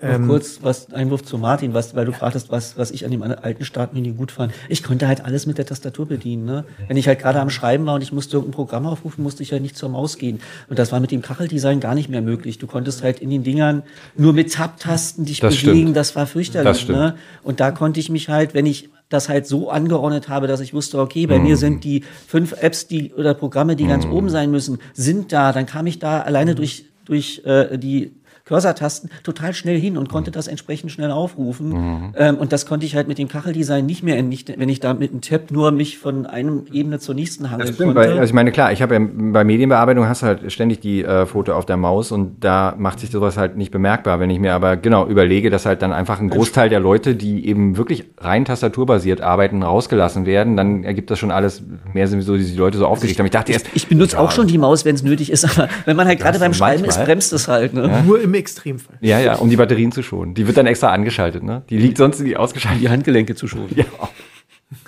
[SPEAKER 2] Ähm,
[SPEAKER 3] kurz was Einwurf zu Martin, was, weil du fragtest, was, was ich an dem alten Startmenü gut fand. Ich konnte halt alles mit der Tastatur bedienen. Ne? Wenn ich halt gerade am Schreiben war und ich musste irgendein Programm aufrufen, musste ich halt nicht zur Maus gehen. Und das war mit dem Kacheldesign gar nicht mehr möglich. Du konntest halt in den Dingern nur mit Tab-Tasten dich
[SPEAKER 1] Das
[SPEAKER 3] bewegen.
[SPEAKER 1] stimmt.
[SPEAKER 3] Das war fürchterlich.
[SPEAKER 1] Das.
[SPEAKER 3] Ne? Und da konnte ich mich halt, wenn ich das halt so angeordnet habe, dass ich wusste, okay, bei
[SPEAKER 1] Mhm.
[SPEAKER 3] mir sind die fünf Apps, die oder Programme, die ganz oben sein müssen, sind da. Dann kam ich da alleine
[SPEAKER 1] Mhm.
[SPEAKER 3] durch durch äh, die Cursor-Tasten total schnell hin und konnte das entsprechend schnell aufrufen.
[SPEAKER 1] Mhm.
[SPEAKER 3] Ähm, und das konnte ich halt mit dem Kacheldesign nicht mehr, nicht, wenn ich da mit einem Tab nur mich von einem Ebene zur nächsten hangeln
[SPEAKER 1] Das stimmt,
[SPEAKER 3] konnte.
[SPEAKER 1] weil, also ich meine, klar, ich habe ja bei Medienbearbeitung hast du halt ständig die äh, Foto auf der Maus und da macht sich sowas halt nicht bemerkbar. Wenn ich mir aber genau überlege, dass halt dann einfach ein Großteil der Leute, die eben wirklich rein tastaturbasiert arbeiten, rausgelassen werden, dann ergibt das schon alles mehr sowieso, die die Leute so aufgeregt haben. Ich dachte erst,
[SPEAKER 3] ich benutze auch schon die Maus, wenn es nötig ist, aber wenn man halt gerade beim Schreiben
[SPEAKER 1] manchmal.
[SPEAKER 3] ist, bremst es halt. Ne?
[SPEAKER 2] Nur im Extremfall.
[SPEAKER 1] ja, ja, um die Batterien zu schonen. Die wird dann extra angeschaltet, ne? Die liegt sonst nie ausgeschaltet.
[SPEAKER 3] Die Handgelenke zu schonen.
[SPEAKER 1] Ja.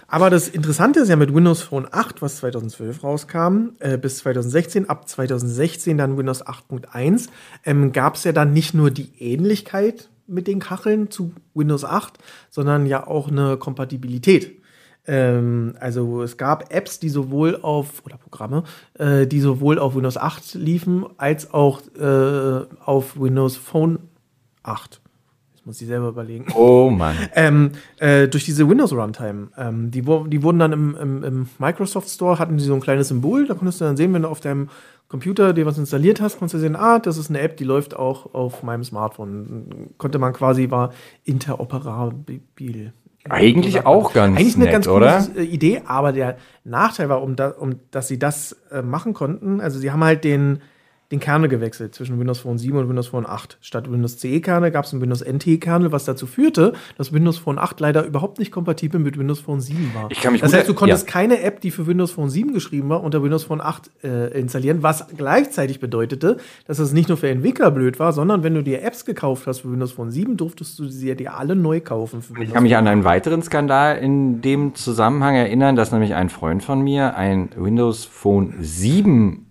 [SPEAKER 2] Aber das Interessante ist ja mit Windows Phone 8, was 2012 rauskam, äh, bis 2016, ab 2016 dann Windows 8.1, ähm, gab es ja dann nicht nur die Ähnlichkeit mit den Kacheln zu Windows 8, sondern ja auch eine Kompatibilität. Ähm, also es gab Apps, die sowohl auf, oder Programme, äh, die sowohl auf Windows 8 liefen, als auch äh, auf Windows Phone 8. Ich muss die selber überlegen.
[SPEAKER 1] Oh Mann.
[SPEAKER 2] Ähm, äh, durch diese Windows Runtime. Ähm, die, die wurden dann im, im, im Microsoft Store, hatten die so ein kleines Symbol, da konntest du dann sehen, wenn du auf deinem Computer dir was installiert hast, konntest du sehen, ah, das ist eine App, die läuft auch auf meinem Smartphone. Konnte man quasi, war interoperabil.
[SPEAKER 1] Eigentlich auch ganz
[SPEAKER 2] Eigentlich eine
[SPEAKER 1] nett,
[SPEAKER 2] ganz
[SPEAKER 1] oder?
[SPEAKER 2] coole äh, Idee, aber der Nachteil war, um, da, um dass sie das äh, machen konnten, also sie haben halt den, den Kernel gewechselt zwischen Windows Phone 7 und Windows Phone 8. Statt Windows CE-Kernel gab es einen Windows NT-Kernel, was dazu führte, dass Windows Phone 8 leider überhaupt nicht kompatibel mit Windows Phone 7 war.
[SPEAKER 1] Ich kann mich
[SPEAKER 2] das heißt, du konntest
[SPEAKER 1] ja.
[SPEAKER 2] keine App, die für Windows Phone 7 geschrieben war, unter Windows Phone 8 äh, installieren, was gleichzeitig bedeutete, dass es nicht nur für Entwickler blöd war, sondern wenn du dir Apps gekauft hast für Windows Phone 7, durftest du sie dir alle neu kaufen.
[SPEAKER 1] Ich kann mich an einen weiteren Skandal in dem Zusammenhang erinnern, dass nämlich ein Freund von mir ein Windows Phone 7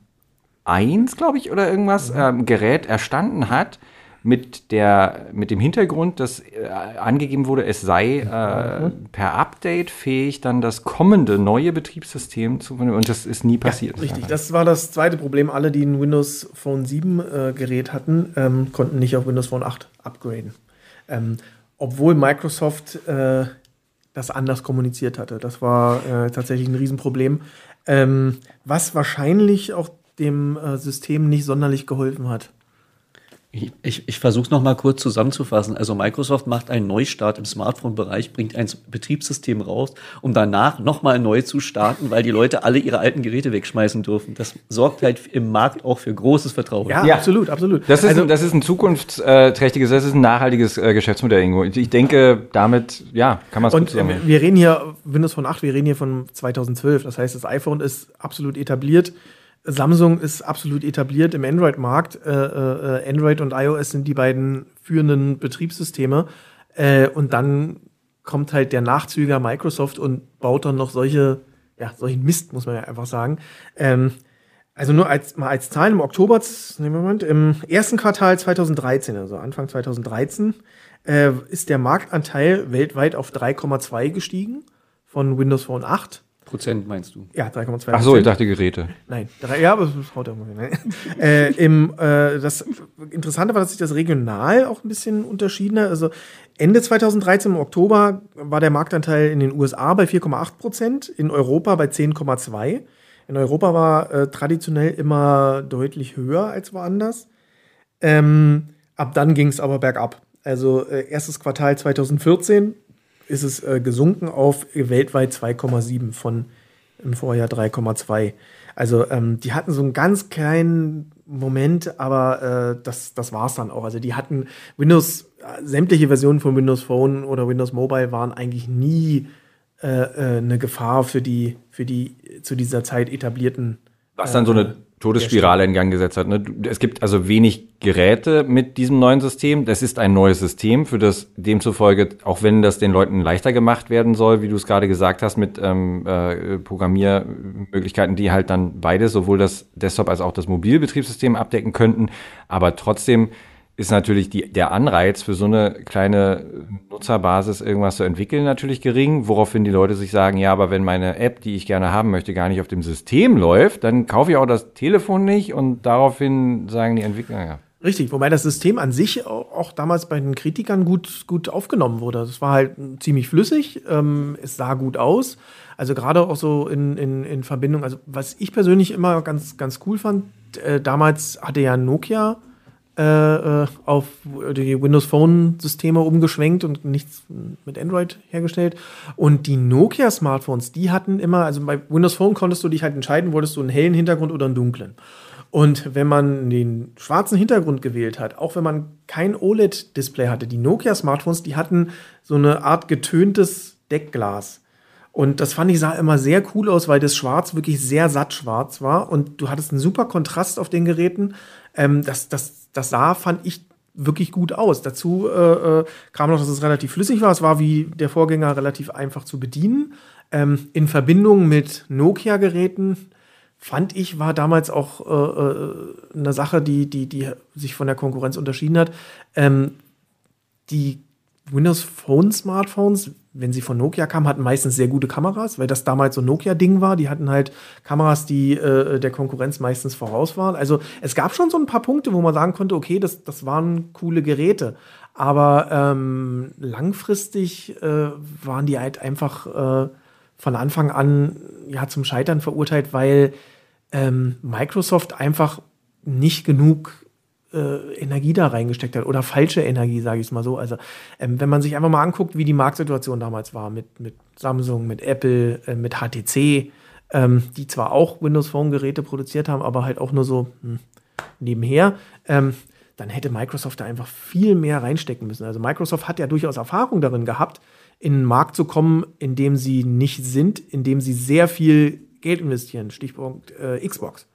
[SPEAKER 1] 1, glaube ich, oder irgendwas, ähm, Gerät erstanden hat mit, der, mit dem Hintergrund, dass äh, angegeben wurde, es sei äh, per Update fähig, dann das kommende neue Betriebssystem zu und das ist nie passiert.
[SPEAKER 2] Richtig, das war das zweite Problem. Alle, die ein Windows Phone 7 äh, Gerät hatten, ähm, konnten nicht auf Windows Phone 8 upgraden. Ähm, obwohl Microsoft äh, das anders kommuniziert hatte. Das war äh, tatsächlich ein Riesenproblem, ähm, was wahrscheinlich auch dem äh, System nicht sonderlich geholfen hat.
[SPEAKER 3] Ich, ich, ich versuche es nochmal kurz zusammenzufassen. Also Microsoft macht einen Neustart im Smartphone-Bereich, bringt ein Betriebssystem raus, um danach nochmal neu zu starten, weil die Leute alle ihre alten Geräte wegschmeißen dürfen. Das sorgt halt im Markt auch für großes Vertrauen.
[SPEAKER 2] Ja,
[SPEAKER 1] Ja.
[SPEAKER 2] absolut, absolut.
[SPEAKER 1] Das ist,
[SPEAKER 2] also,
[SPEAKER 1] ein, das ist ein zukunftsträchtiges, das ist ein nachhaltiges äh, Geschäftsmodell irgendwo. Ich denke, damit, ja, kann man es gut
[SPEAKER 2] äh, wir reden hier, Windows Phone 8, wir reden hier von 2012. Das heißt, das iPhone ist absolut etabliert. Samsung ist absolut etabliert im Android-Markt. Äh, äh, Android und iOS sind die beiden führenden Betriebssysteme. Äh, und dann kommt halt der Nachzüger Microsoft und baut dann noch solche, ja, solchen Mist, muss man ja einfach sagen. Ähm, also nur als, mal als Zahl im Oktober, z- nee, Moment, im ersten Quartal 2013, also Anfang 2013, äh, ist der Marktanteil weltweit auf 3,2 gestiegen von Windows Phone 8.
[SPEAKER 3] Prozent meinst du?
[SPEAKER 2] Ja, 3,2
[SPEAKER 1] Ach so, ich dachte Geräte.
[SPEAKER 2] Nein, drei, ja, aber das haut irgendwo hin. ne? äh, im, äh, das Interessante war, dass sich das regional auch ein bisschen unterschieden hat. Also Ende 2013 im Oktober war der Marktanteil in den USA bei 4,8 Prozent, in Europa bei 10,2. In Europa war äh, traditionell immer deutlich höher als woanders. Ähm, ab dann ging es aber bergab. Also äh, erstes Quartal 2014 ist es äh, gesunken auf weltweit 2,7 von im Vorjahr 3,2. Also ähm, die hatten so einen ganz kleinen Moment, aber äh, das, das war es dann auch. Also die hatten Windows, äh, sämtliche Versionen von Windows Phone oder Windows Mobile waren eigentlich nie äh, äh, eine Gefahr für die, für die zu dieser Zeit etablierten.
[SPEAKER 1] Was dann so eine Todesspirale in Gang gesetzt hat. Ne? Es gibt also wenig Geräte mit diesem neuen System. Das ist ein neues System, für das demzufolge, auch wenn das den Leuten leichter gemacht werden soll, wie du es gerade gesagt hast, mit ähm, äh, Programmiermöglichkeiten, die halt dann beides, sowohl das Desktop als auch das Mobilbetriebssystem abdecken könnten. Aber trotzdem ist natürlich die, der Anreiz für so eine kleine Nutzerbasis irgendwas zu entwickeln natürlich gering, woraufhin die Leute sich sagen, ja, aber wenn meine App, die ich gerne haben möchte, gar nicht auf dem System läuft, dann kaufe ich auch das Telefon nicht und daraufhin sagen die Entwickler, ja.
[SPEAKER 2] Richtig, wobei das System an sich auch, damals bei den Kritikern gut, gut aufgenommen wurde. Es war halt ziemlich flüssig, ähm, es sah gut aus. Also gerade auch so in, in, in Verbindung, also was ich persönlich immer ganz, ganz cool fand, äh, damals hatte ja Nokia äh, äh, auf die Windows Phone Systeme umgeschwenkt und nichts mit Android hergestellt. Und die Nokia Smartphones, die hatten immer, also bei Windows Phone konntest du dich halt entscheiden, wolltest du einen hellen Hintergrund oder einen dunklen. Und wenn man den schwarzen Hintergrund gewählt hat, auch wenn man kein OLED-Display hatte, die Nokia-Smartphones, die hatten so eine Art getöntes Deckglas. Und das fand ich sah immer sehr cool aus, weil das Schwarz wirklich sehr satt schwarz war und du hattest einen super Kontrast auf den Geräten. Ähm, das, das, das sah, fand ich, wirklich gut aus. Dazu äh, äh, kam noch, dass es relativ flüssig war. Es war wie der Vorgänger relativ einfach zu bedienen. Ähm, in Verbindung mit Nokia-Geräten fand ich, war damals auch äh, äh, eine Sache, die, die, die sich von der Konkurrenz unterschieden hat. Ähm, die Windows Phone Smartphones, wenn sie von Nokia kamen, hatten meistens sehr gute Kameras, weil das damals so Nokia-Ding war. Die hatten halt Kameras, die äh, der Konkurrenz meistens voraus waren. Also es gab schon so ein paar Punkte, wo man sagen konnte, okay, das, das waren coole Geräte. Aber ähm, langfristig äh, waren die halt einfach äh, von Anfang an ja zum Scheitern verurteilt, weil ähm, Microsoft einfach nicht genug äh, Energie da reingesteckt hat oder falsche Energie, sage ich es mal so. Also ähm, wenn man sich einfach mal anguckt, wie die Marktsituation damals war mit, mit Samsung, mit Apple, äh, mit HTC, ähm, die zwar auch Windows Phone Geräte produziert haben, aber halt auch nur so hm, nebenher. Ähm, dann hätte Microsoft da einfach viel mehr reinstecken müssen. Also Microsoft hat ja durchaus Erfahrung darin gehabt, in einen Markt zu kommen, in dem sie nicht sind, in dem sie sehr viel Geld investieren. Stichpunkt äh, Xbox.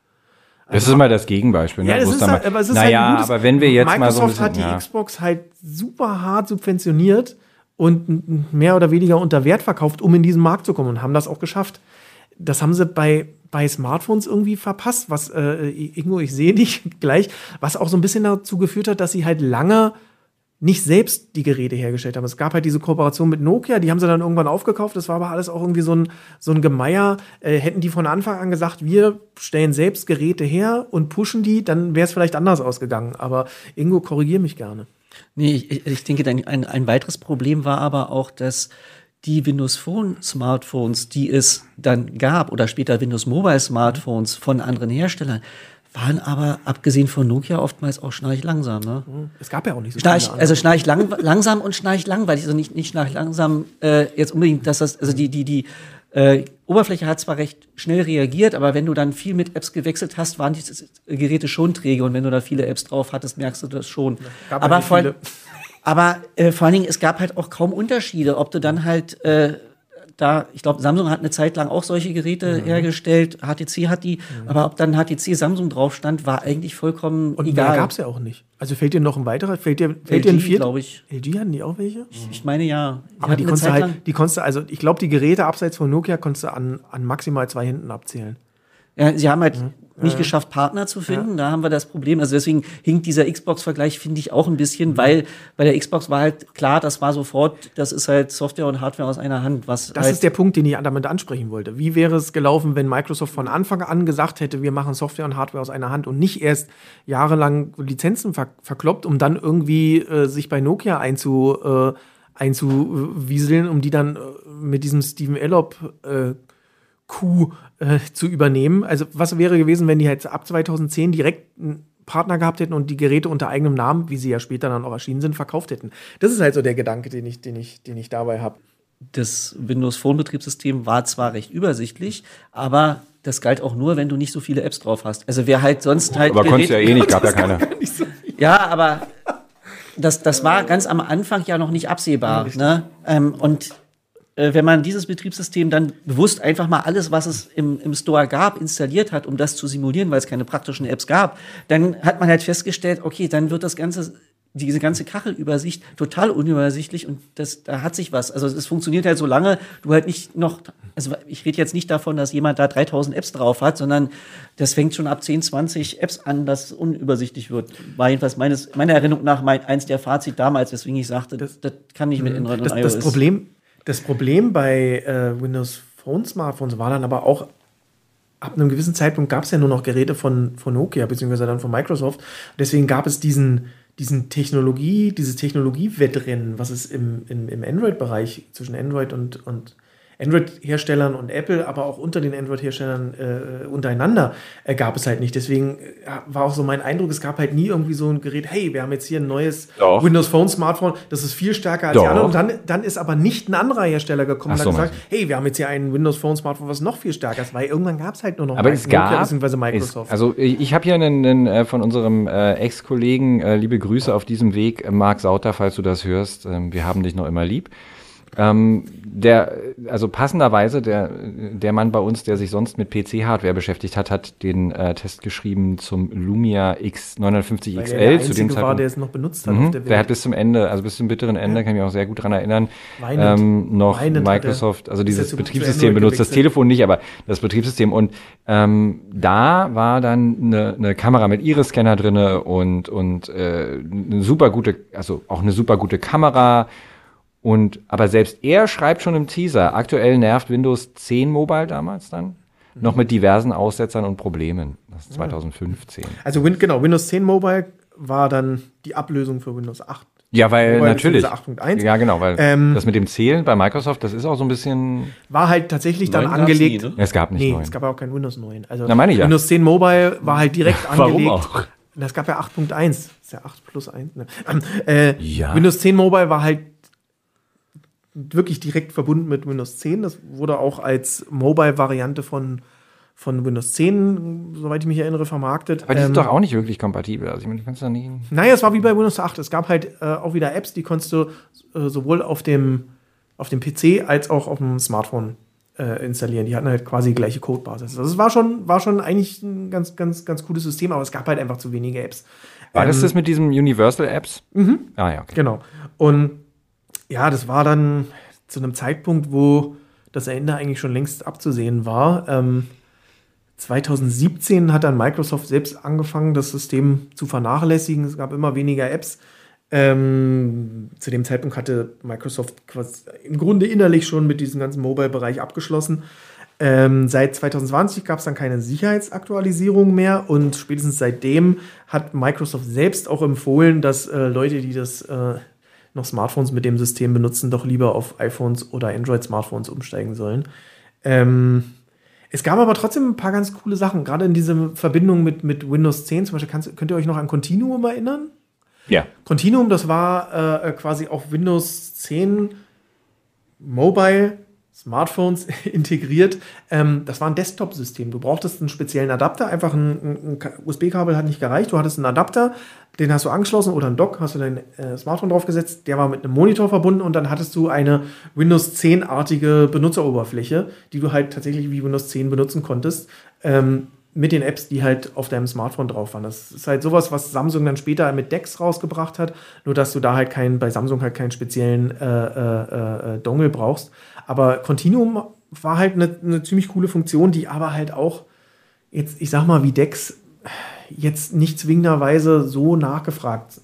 [SPEAKER 1] Das ist immer das Gegenbeispiel. Ne?
[SPEAKER 2] Ja, das ist halt,
[SPEAKER 1] mal-
[SPEAKER 2] aber es ist
[SPEAKER 1] naja,
[SPEAKER 2] halt ein gutes,
[SPEAKER 1] aber wenn wir jetzt
[SPEAKER 2] Microsoft
[SPEAKER 1] mal so ein bisschen,
[SPEAKER 2] hat die
[SPEAKER 1] ja.
[SPEAKER 2] Xbox halt super hart subventioniert und mehr oder weniger unter Wert verkauft, um in diesen Markt zu kommen und haben das auch geschafft. Das haben sie bei, bei Smartphones irgendwie verpasst, was, äh, Ingo, ich sehe dich gleich, was auch so ein bisschen dazu geführt hat, dass sie halt lange nicht selbst die Geräte hergestellt haben. Es gab halt diese Kooperation mit Nokia, die haben sie dann irgendwann aufgekauft. Das war aber alles auch irgendwie so ein, so ein Gemeier. Äh, hätten die von Anfang an gesagt, wir stellen selbst Geräte her und pushen die, dann wäre es vielleicht anders ausgegangen. Aber Ingo, korrigier mich gerne.
[SPEAKER 3] Nee, ich, ich denke, ein, ein, ein weiteres Problem war aber auch, dass die Windows Phone Smartphones, die es dann gab, oder später Windows Mobile Smartphones von anderen Herstellern, waren aber abgesehen von Nokia oftmals auch schnarch langsam. Ne?
[SPEAKER 2] Es gab ja auch nicht so
[SPEAKER 3] Schnarch,
[SPEAKER 2] viele
[SPEAKER 3] also schnarch lang, langsam und schnarch langweilig. Also nicht, nicht schnarch langsam äh, jetzt unbedingt, dass das, also die, die, die äh, Oberfläche hat zwar recht schnell reagiert, aber wenn du dann viel mit Apps gewechselt hast, waren die Geräte schon träge und wenn du da viele Apps drauf hattest, merkst du das schon.
[SPEAKER 2] halt
[SPEAKER 3] aber vor,
[SPEAKER 2] viele.
[SPEAKER 3] aber äh, vor allen Dingen, es gab halt auch kaum Unterschiede, ob du dann halt äh, da, ich glaube, Samsung hat eine Zeit lang auch solche Geräte
[SPEAKER 2] Mhm.
[SPEAKER 3] hergestellt, HTC hat die, aber ob dann HTC Samsung drauf stand, war eigentlich vollkommen
[SPEAKER 2] Und
[SPEAKER 3] egal.
[SPEAKER 2] mehr gab es ja auch nicht. Also fällt dir noch ein weiterer? Fällt dir, fällt dir ein
[SPEAKER 3] LG,
[SPEAKER 2] vierter?
[SPEAKER 3] glaube ich.
[SPEAKER 2] LG hatten die auch welche?
[SPEAKER 3] Ich meine ja.
[SPEAKER 2] Aber die
[SPEAKER 3] hatten eine
[SPEAKER 2] konntest du halt, die konntest du, also ich glaube, die Geräte abseits von Nokia konntest du an, an maximal zwei Händen abzählen.
[SPEAKER 3] Ja, sie haben halt
[SPEAKER 2] Mhm.
[SPEAKER 3] Nicht geschafft, Partner zu finden. Da haben wir das Problem. Also deswegen hinkt dieser Xbox-Vergleich, finde ich, auch ein bisschen, weil bei der Xbox war halt klar, das war sofort, das ist halt Software und Hardware aus einer Hand. Was
[SPEAKER 2] Das
[SPEAKER 3] halt,
[SPEAKER 2] ist der Punkt, den ich damit ansprechen wollte. Wie wäre es gelaufen, wenn Microsoft von Anfang an gesagt hätte, wir machen Software und Hardware aus einer Hand und nicht erst jahrelang Lizenzen ver verkloppt, um dann irgendwie äh, sich bei Nokia einzu, äh, einzuwieseln, um die dann äh, mit diesem Steven Elop äh, Coup äh, zu übernehmen. Also was wäre gewesen, wenn die jetzt ab 2010 direkt einen Partner gehabt hätten und die Geräte unter eigenem Namen, wie sie ja später dann auch erschienen sind, verkauft hätten. Das ist halt so der Gedanke, den ich, den ich, den ich dabei habe.
[SPEAKER 3] das Windows Phone Betriebssystem war zwar recht übersichtlich, aber das galt auch nur, wenn du nicht so viele Apps drauf hast. Also wer halt sonst halt
[SPEAKER 1] Aber konntest du ja eh nicht, gab ja keine.
[SPEAKER 3] Ja, aber das, das war ganz am Anfang ja noch nicht absehbar. Ne? Ähm, und äh, wenn man dieses Betriebssystem dann bewusst einfach mal alles, was es im, im Store gab, installiert hat, um das zu simulieren, weil es keine praktischen Apps gab, dann hat man halt festgestellt, okay, dann wird das Ganze diese ganze Kachelübersicht total unübersichtlich und das, da hat sich was. Also es funktioniert halt so lange, du halt nicht noch, also ich rede jetzt nicht davon, dass jemand da 3000 Apps drauf hat, sondern das fängt schon ab 10, 20 Apps an, dass es unübersichtlich wird. War jedenfalls meines, meiner Erinnerung nach mein, eins der Fazit damals, weswegen ich sagte, das, das kann nicht mit Android
[SPEAKER 2] Das,
[SPEAKER 3] und
[SPEAKER 2] das,
[SPEAKER 3] iOS.
[SPEAKER 2] Problem, das Problem bei äh, Windows Phone Smartphones war dann aber auch, ab einem gewissen Zeitpunkt gab es ja nur noch Geräte von, von Nokia, beziehungsweise dann von Microsoft. Deswegen gab es diesen, diesen Technologie, dieses Technologiewettrennen, was es im, im, im Android-Bereich zwischen Android und, und Android-Herstellern und Apple, aber auch unter den Android-Herstellern äh, untereinander äh, gab es halt nicht. Deswegen äh, war auch so mein Eindruck, es gab halt nie irgendwie so ein Gerät, hey, wir haben jetzt hier ein neues
[SPEAKER 1] Doch.
[SPEAKER 2] Windows Phone Smartphone, das ist viel stärker als
[SPEAKER 1] Doch.
[SPEAKER 2] die anderen. Und dann, dann ist aber nicht ein anderer Hersteller gekommen und
[SPEAKER 1] so,
[SPEAKER 2] hat gesagt, hey, wir haben jetzt hier ein Windows Phone Smartphone, was noch viel stärker ist, weil irgendwann gab es halt nur noch
[SPEAKER 1] Aber es gab,
[SPEAKER 2] beziehungsweise
[SPEAKER 1] es,
[SPEAKER 2] Microsoft.
[SPEAKER 1] also ich, habe hier einen, einen äh, von unserem äh, Ex-Kollegen, äh, liebe Grüße auf diesem Weg, Marc Sauter, falls du das hörst, ähm, wir haben dich noch immer lieb. Ähm, der, also passenderweise, der, der Mann bei uns, der sich sonst mit PC-Hardware beschäftigt hat, hat den äh, Test geschrieben zum Lumia X950
[SPEAKER 2] Weil
[SPEAKER 1] XL.
[SPEAKER 2] er der
[SPEAKER 1] zu dem
[SPEAKER 2] Einzige war,
[SPEAKER 1] Zeitpunkt.
[SPEAKER 2] der es noch benutzt hat
[SPEAKER 1] Mhm,
[SPEAKER 2] der
[SPEAKER 1] der hat bis zum Ende, also bis zum bitteren Ende,
[SPEAKER 2] Ja.
[SPEAKER 1] kann ich mich auch sehr gut dran erinnern,
[SPEAKER 2] Weinend.
[SPEAKER 1] ähm, noch
[SPEAKER 2] Weinend
[SPEAKER 1] Microsoft, also dieses Betriebssystem benutzt, das. Telefon nicht, aber das Betriebssystem. Und ähm, da war dann eine, eine Kamera mit Iris-Scanner drinne und, und äh, eine super gute, also auch eine super gute Kamera. Und aber selbst er schreibt schon im Teaser, aktuell nervt Windows 10 Mobile damals dann. Noch mit diversen Aussetzern und Problemen. Das ist 2015.
[SPEAKER 2] Also Win genau, Windows 10 Mobile war dann die Ablösung für Windows 8.
[SPEAKER 1] Ja, weil
[SPEAKER 2] Mobile
[SPEAKER 1] natürlich.
[SPEAKER 2] beziehungsweise 8.1.
[SPEAKER 1] Ja, genau, weil
[SPEAKER 2] Ähm,
[SPEAKER 1] das mit dem Zählen bei Microsoft, das ist auch so ein bisschen.
[SPEAKER 2] War halt tatsächlich dann angelegt.
[SPEAKER 3] nie, ne?
[SPEAKER 1] Es gab nicht
[SPEAKER 2] nee,
[SPEAKER 1] neun.
[SPEAKER 2] es gab ja auch kein Windows 9. Also
[SPEAKER 1] Na, meine ich ja.
[SPEAKER 2] Windows 10 Mobile war halt direkt
[SPEAKER 1] Warum
[SPEAKER 2] angelegt.
[SPEAKER 1] auch?
[SPEAKER 2] Das gab ja 8.1. Das ist ja 8 plus 1. Ne? Ähm, äh,
[SPEAKER 1] Ja.
[SPEAKER 2] Windows 10 Mobile war halt wirklich direkt verbunden mit Windows 10. Das wurde auch als Mobile-Variante von, von Windows 10, soweit ich mich erinnere, vermarktet.
[SPEAKER 1] Aber die
[SPEAKER 2] Ähm,
[SPEAKER 1] sind doch auch nicht wirklich kompatibel. Also ich meine, du kannst da nie.
[SPEAKER 2] Naja, es war wie bei Windows 8. Es gab halt äh, auch wieder Apps, die konntest du äh, sowohl auf dem, auf dem PC als auch auf dem Smartphone äh, installieren. Die hatten halt quasi die gleiche Codebasis. Also es war schon, war schon eigentlich ein ganz, ganz, ganz cooles System, aber es gab halt einfach zu wenige Apps.
[SPEAKER 1] War das
[SPEAKER 2] Ähm,
[SPEAKER 1] das mit diesen Universal Apps? Mhm. Ah ja, okay.
[SPEAKER 2] Genau. Und ja, das war dann zu einem Zeitpunkt, wo das Ende eigentlich schon längst abzusehen war. Ähm, 2017 hat dann Microsoft selbst angefangen, das System zu vernachlässigen. Es gab immer weniger Apps. Ähm, zu dem Zeitpunkt hatte Microsoft quasi im Grunde innerlich schon mit diesem ganzen Mobile-Bereich abgeschlossen. Ähm, seit 2020 gab es dann keine Sicherheitsaktualisierung mehr und spätestens seitdem hat Microsoft selbst auch empfohlen, dass äh, Leute, die das äh, noch Smartphones mit dem System benutzen, doch lieber auf iPhones oder Android-Smartphones umsteigen sollen. Ähm, es gab aber trotzdem ein paar ganz coole Sachen, gerade in dieser Verbindung mit, mit Windows 10. Zum Beispiel kannst, könnt ihr euch noch an Continuum erinnern?
[SPEAKER 1] Ja.
[SPEAKER 2] Continuum, das war äh, quasi auf Windows 10 Mobile Smartphones integriert. Ähm, das war ein Desktop-System. Du brauchtest einen speziellen Adapter, einfach ein, ein, ein Ka- USB-Kabel hat nicht gereicht. Du hattest einen Adapter, den hast du angeschlossen oder ein Dock, hast du dein äh, Smartphone draufgesetzt, der war mit einem Monitor verbunden und dann hattest du eine Windows 10-artige Benutzeroberfläche, die du halt tatsächlich wie Windows 10 benutzen konntest. Ähm, mit den Apps, die halt auf deinem Smartphone drauf waren. Das ist halt sowas, was Samsung dann später mit Dex rausgebracht hat, nur dass du da halt keinen, bei Samsung halt keinen speziellen äh, äh, äh, Dongle brauchst. Aber Continuum war halt eine, eine ziemlich coole Funktion, die aber halt auch jetzt, ich sag mal, wie Dex jetzt nicht zwingenderweise so nachgefragt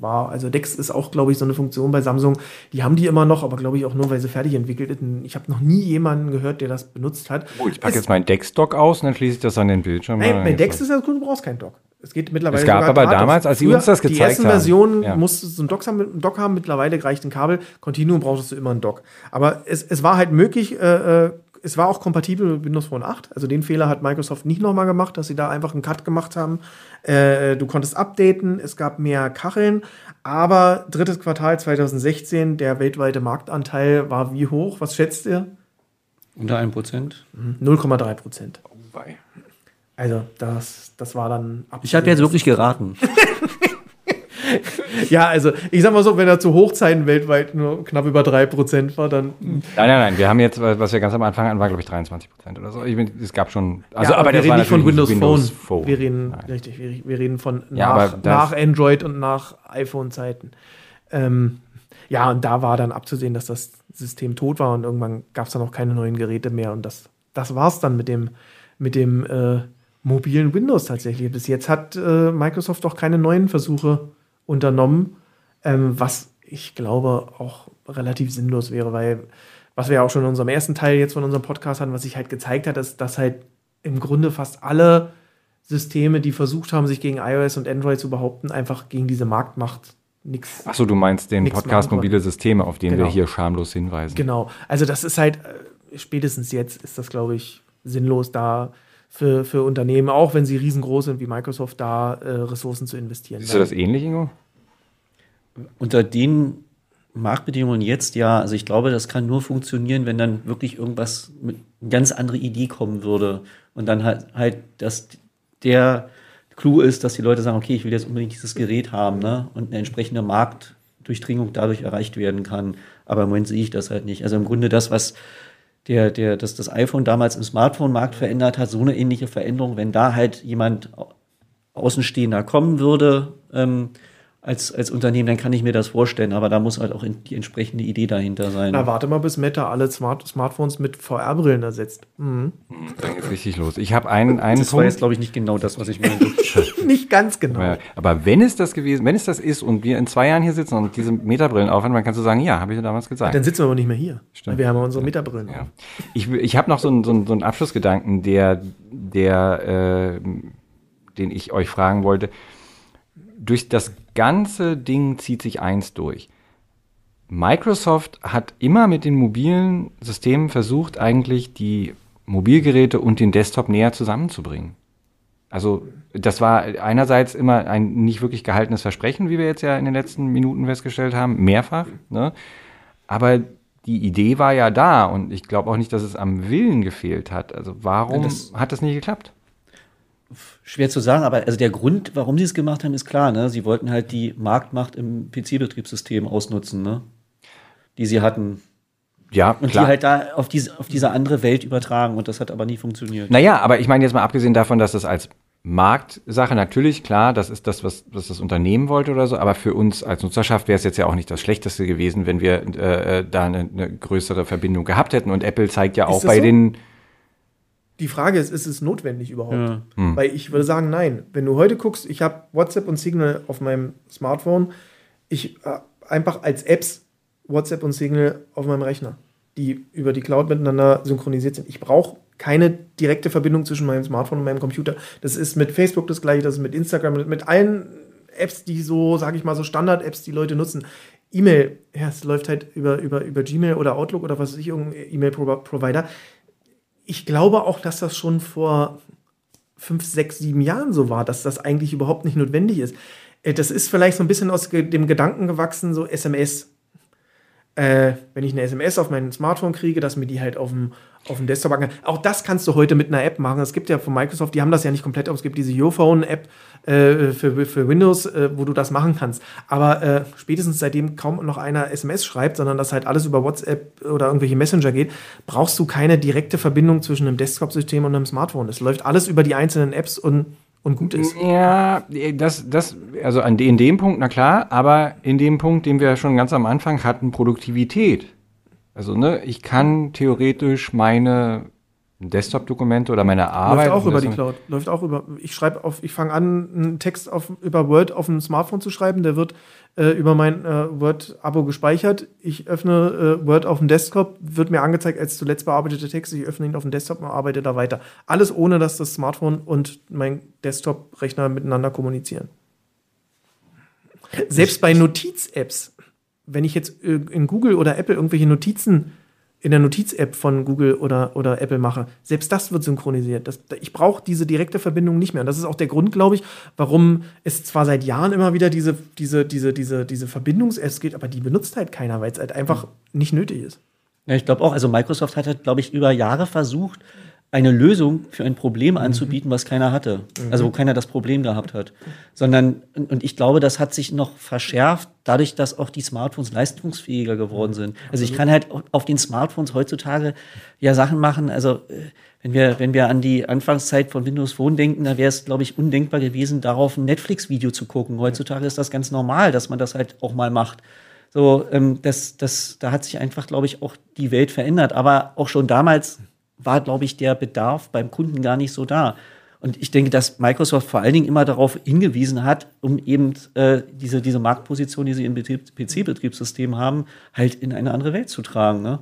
[SPEAKER 2] war. Also Dex ist auch, glaube ich, so eine Funktion bei Samsung. Die haben die immer noch, aber glaube ich auch nur, weil sie fertig entwickelt sind. Ich habe noch nie jemanden gehört, der das benutzt hat.
[SPEAKER 1] Oh, ich packe jetzt meinen Dex-Dock aus und dann schließe ich das an den Bildschirm.
[SPEAKER 2] Nein,
[SPEAKER 1] an.
[SPEAKER 2] bei Dex ist das gut, du brauchst keinen Dock. Es geht mittlerweile
[SPEAKER 1] Es gab aber
[SPEAKER 2] gratis.
[SPEAKER 1] damals, als sie uns das
[SPEAKER 2] Die
[SPEAKER 1] gezeigt
[SPEAKER 2] ersten
[SPEAKER 1] haben,
[SPEAKER 2] Versionen
[SPEAKER 1] ja.
[SPEAKER 2] musstest du einen Dock haben, einen Dock haben, mittlerweile reicht ein Kabel. Continuum brauchtest du immer einen Dock. Aber es, es war halt möglich, äh, äh, es war auch kompatibel mit Windows Phone 8. Also den Fehler hat Microsoft nicht nochmal gemacht, dass sie da einfach einen Cut gemacht haben. Äh, du konntest updaten, es gab mehr Kacheln, aber drittes Quartal 2016, der weltweite Marktanteil war wie hoch? Was schätzt ihr?
[SPEAKER 3] Unter 1 Prozent.
[SPEAKER 2] 0,3 Prozent.
[SPEAKER 1] Wobei.
[SPEAKER 2] Also das, das war dann
[SPEAKER 3] Ich habe jetzt wirklich geraten.
[SPEAKER 2] Ja, also ich sag mal so, wenn er zu Hochzeiten weltweit nur knapp über 3% war, dann.
[SPEAKER 1] Nein, nein, nein. Wir haben jetzt, was wir ganz am Anfang hatten, war, glaube ich, 23 Prozent oder so. Ich bin, es gab schon. Also,
[SPEAKER 2] ja,
[SPEAKER 1] aber,
[SPEAKER 2] wir
[SPEAKER 1] das
[SPEAKER 2] reden nicht von
[SPEAKER 1] natürlich
[SPEAKER 2] Windows,
[SPEAKER 1] nicht
[SPEAKER 2] Phone. Wir reden,
[SPEAKER 1] Nein.
[SPEAKER 2] richtig, wir, wir reden von
[SPEAKER 1] Ja,
[SPEAKER 2] nach,
[SPEAKER 1] aber
[SPEAKER 2] nach Android und nach iPhone-Zeiten. Ähm, ja, und da war dann abzusehen, dass das System tot war und irgendwann gab es dann auch keine neuen Geräte mehr. Und das, das war es dann mit dem, mit dem äh, mobilen Windows tatsächlich. Bis jetzt hat äh, Microsoft auch keine neuen Versuche unternommen, ähm, was ich glaube auch relativ sinnlos wäre, weil was wir ja auch schon in unserem ersten Teil jetzt von unserem Podcast hatten, was sich halt gezeigt hat, ist, dass halt im Grunde fast alle Systeme, die versucht haben, sich gegen iOS und Android zu behaupten, einfach gegen diese Marktmacht nichts.
[SPEAKER 1] Achso, du meinst den Podcast mobile Systeme, auf den wir
[SPEAKER 2] Genau.
[SPEAKER 1] hier schamlos hinweisen.
[SPEAKER 2] Genau. Also das ist halt, äh, spätestens jetzt ist das, glaube ich, sinnlos da für, für Unternehmen, auch wenn sie riesengroß sind wie Microsoft, da äh, Ressourcen zu investieren.
[SPEAKER 1] Du das ähnlich, Ingo?
[SPEAKER 3] Unter den Marktbedingungen jetzt ja, also ich glaube, das kann nur funktionieren, wenn dann wirklich irgendwas mit eine ganz andere Idee kommen würde. Und dann halt, halt, dass der Clou ist, dass die Leute sagen, okay, ich will jetzt unbedingt dieses Gerät haben, ne? Und eine entsprechende Durchdringung dadurch erreicht werden kann. Aber im Moment sehe ich das halt nicht. Also im Grunde das, was der, der, das, das iPhone damals im Smartphone-Markt verändert hat, so eine ähnliche Veränderung, wenn da halt jemand Außenstehender kommen würde, ähm, als, als Unternehmen, dann kann ich mir das vorstellen, aber da muss halt auch die entsprechende Idee dahinter sein.
[SPEAKER 2] Na, warte mal, bis Meta alle Smart Smartphones mit VR-Brillen ersetzt. Mhm.
[SPEAKER 1] Dann geht's richtig los. Ich habe einen, einen
[SPEAKER 3] das war jetzt, glaube ich, nicht genau das, was ich meine.
[SPEAKER 2] nicht ganz genau.
[SPEAKER 1] Aber, aber wenn es das gewesen, wenn es das ist und wir in zwei Jahren hier sitzen und diese Metabrillen aufhören, dann kannst du sagen, ja, habe ich ja damals gesagt.
[SPEAKER 2] Dann sitzen wir aber nicht mehr hier.
[SPEAKER 1] Stimmt.
[SPEAKER 2] Wir haben ja unsere Metabrillen.
[SPEAKER 1] Ja. Ich, ich habe noch so einen, so, einen, so einen Abschlussgedanken, der, der, äh, den ich euch fragen wollte. Durch das ganze Ding zieht sich eins durch. Microsoft hat immer mit den mobilen Systemen versucht, eigentlich die Mobilgeräte und den Desktop näher zusammenzubringen. Also das war einerseits immer ein nicht wirklich gehaltenes Versprechen, wie wir jetzt ja in den letzten Minuten festgestellt haben, mehrfach. Ne? Aber die Idee war ja da und ich glaube auch nicht, dass es am Willen gefehlt hat. Also warum das hat das nicht geklappt?
[SPEAKER 3] Schwer zu sagen, aber also der Grund, warum sie es gemacht haben, ist klar. Ne? Sie wollten halt die Marktmacht im PC-Betriebssystem ausnutzen, ne? die sie hatten.
[SPEAKER 1] Ja,
[SPEAKER 3] und klar. die halt da auf diese, auf diese andere Welt übertragen und das hat aber nie funktioniert.
[SPEAKER 1] Naja, aber ich meine jetzt mal abgesehen davon, dass das als Marktsache natürlich, klar, das ist das, was, was das Unternehmen wollte oder so, aber für uns als Nutzerschaft wäre es jetzt ja auch nicht das Schlechteste gewesen, wenn wir äh, da eine, eine, größere Verbindung gehabt hätten. Und Apple zeigt ja auch bei so? den
[SPEAKER 2] die Frage ist, ist es notwendig überhaupt? Ja. Hm. Weil ich würde sagen, nein. Wenn du heute guckst, ich habe WhatsApp und Signal auf meinem Smartphone, ich äh, einfach als Apps WhatsApp und Signal auf meinem Rechner, die über die Cloud miteinander synchronisiert sind. Ich brauche keine direkte Verbindung zwischen meinem Smartphone und meinem Computer. Das ist mit Facebook das gleiche, das ist mit Instagram, mit allen Apps, die so, sage ich mal, so Standard-Apps, die Leute nutzen. E-Mail, ja, es läuft halt über, über, über Gmail oder Outlook oder was weiß ich, irgendein E-Mail-Provider ich glaube auch, dass das schon vor fünf, sechs, sieben Jahren so war, dass das eigentlich überhaupt nicht notwendig ist. Äh, das ist vielleicht so ein bisschen aus dem Gedanken gewachsen, so SMS äh, wenn ich eine SMS auf mein Smartphone kriege, dass mir die halt auf dem, auf dem Desktop kann. Auch das kannst du heute mit einer App machen. Es gibt ja von Microsoft, die haben das ja nicht komplett, aber es gibt diese YouPhone-App äh, für, für Windows, äh, wo du das machen kannst. Aber äh, spätestens seitdem kaum noch einer SMS schreibt, sondern das halt alles über WhatsApp oder irgendwelche Messenger geht, brauchst du keine direkte Verbindung zwischen einem Desktop-System und einem Smartphone. Es läuft alles über die einzelnen Apps und und gut ist.
[SPEAKER 1] Ja, das, das, also an, in dem Punkt, na klar, aber in dem Punkt, den wir schon ganz am Anfang hatten, Produktivität. Also, ne, ich kann theoretisch meine Desktop-Dokumente oder meine Arbeit.
[SPEAKER 2] Läuft auch über die Cloud. Läuft auch über. Ich schreibe auf, ich fange an, einen Text auf, über Word auf dem Smartphone zu schreiben. Der wird äh, über mein äh, Word-Abo gespeichert. Ich öffne äh, Word auf dem Desktop, wird mir angezeigt als zuletzt bearbeitete Text. Ich öffne ihn auf dem Desktop und arbeite da weiter. Alles ohne, dass das Smartphone und mein Desktop-Rechner miteinander kommunizieren. Selbst bei Notiz-Apps, wenn ich jetzt äh, in Google oder Apple irgendwelche Notizen in der Notiz-App von Google oder, oder Apple mache, selbst das wird synchronisiert. Das, ich brauche diese direkte Verbindung nicht mehr. Und das ist auch der Grund, glaube ich, warum es zwar seit Jahren immer wieder diese, diese, diese, diese, diese Verbindungs-Apps gibt, aber die benutzt halt keiner, weil es halt einfach nicht nötig ist.
[SPEAKER 3] Ja, ich glaube auch, also Microsoft hat halt, glaube ich, über Jahre versucht, eine Lösung für ein Problem mhm. anzubieten, was keiner hatte. Mhm. Also wo keiner das Problem gehabt hat. Sondern, und ich glaube, das hat sich noch verschärft, dadurch, dass auch die Smartphones leistungsfähiger geworden sind. Also ich kann halt auf den Smartphones heutzutage ja Sachen machen. Also äh, wenn wir, wenn wir an die Anfangszeit von Windows Phone denken, da wäre es, glaube ich, undenkbar gewesen, darauf ein Netflix-Video zu gucken. Heutzutage ist das ganz normal, dass man das halt auch mal macht. So, ähm, das, das, da hat sich einfach, glaube ich, auch die Welt verändert. Aber auch schon damals war, glaube ich, der Bedarf beim Kunden gar nicht so da. Und ich denke, dass Microsoft vor allen Dingen immer darauf hingewiesen hat, um eben äh, diese, diese Marktposition, die sie im PC-Betriebssystem haben, halt in eine andere Welt zu tragen. Ne?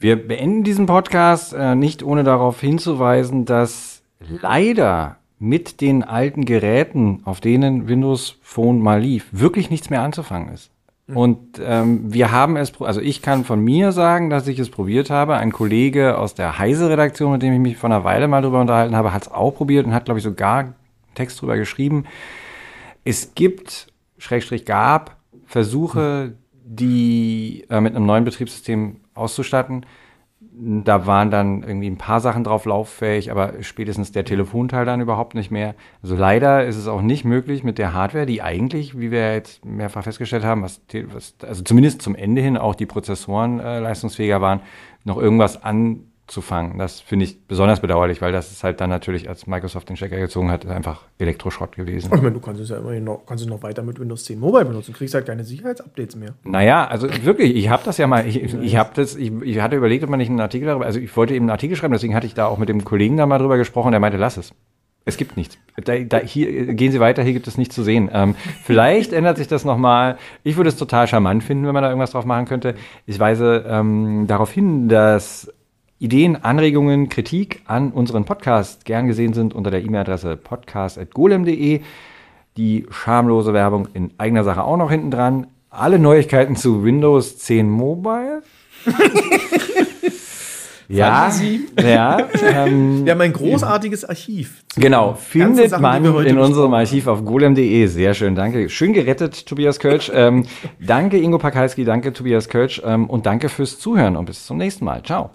[SPEAKER 1] Wir beenden diesen Podcast äh, nicht ohne darauf hinzuweisen, dass leider mit den alten Geräten, auf denen Windows Phone mal lief, wirklich nichts mehr anzufangen ist. Mhm. Und ähm, wir haben es, also ich kann von mir sagen, dass ich es probiert habe. Ein Kollege aus der Heise-Redaktion, mit dem ich mich vor einer Weile mal drüber unterhalten habe, hat es auch probiert und hat, glaube ich, sogar einen Text drüber geschrieben. Es gibt, Schrägstrich gab, Versuche, die äh, mit einem neuen Betriebssystem auszustatten. Da waren dann irgendwie ein paar Sachen drauf lauffähig, aber spätestens der Telefonteil dann überhaupt nicht mehr. Also leider ist es auch nicht möglich mit der Hardware, die eigentlich, wie wir jetzt mehrfach festgestellt haben, was, was also zumindest zum Ende hin auch die Prozessoren äh, leistungsfähiger waren, noch irgendwas an zu Das finde ich besonders bedauerlich, weil das ist halt dann natürlich, als Microsoft den Stecker gezogen hat, einfach Elektroschrott gewesen.
[SPEAKER 2] Ich meine, du kannst es ja immerhin noch, kannst es noch weiter mit Windows 10 Mobile benutzen, kriegst halt keine Sicherheitsupdates mehr.
[SPEAKER 1] Naja, also wirklich, ich habe das ja mal, ich, ich habe das, ich, ich hatte überlegt, ob man nicht einen Artikel darüber, also ich wollte eben einen Artikel schreiben, deswegen hatte ich da auch mit dem Kollegen da mal drüber gesprochen, der meinte, lass es. Es gibt nichts. Da, da, hier gehen Sie weiter, hier gibt es nichts zu sehen. Ähm, vielleicht ändert sich das nochmal. Ich würde es total charmant finden, wenn man da irgendwas drauf machen könnte. Ich weise ähm, darauf hin, dass Ideen, Anregungen, Kritik an unseren Podcast gern gesehen sind unter der E-Mail-Adresse podcast.golem.de. Die schamlose Werbung in eigener Sache auch noch hinten dran. Alle Neuigkeiten zu Windows 10 Mobile. ja, ja.
[SPEAKER 2] Ähm, Wir haben ein großartiges Archiv.
[SPEAKER 1] Genau, findet Sachen, man in unserem Archiv auf golem.de. Sehr schön, danke. Schön gerettet, Tobias Kölsch. ähm, danke, Ingo Pakalski, danke, Tobias Kölsch. Ähm, und danke fürs Zuhören und bis zum nächsten Mal. Ciao.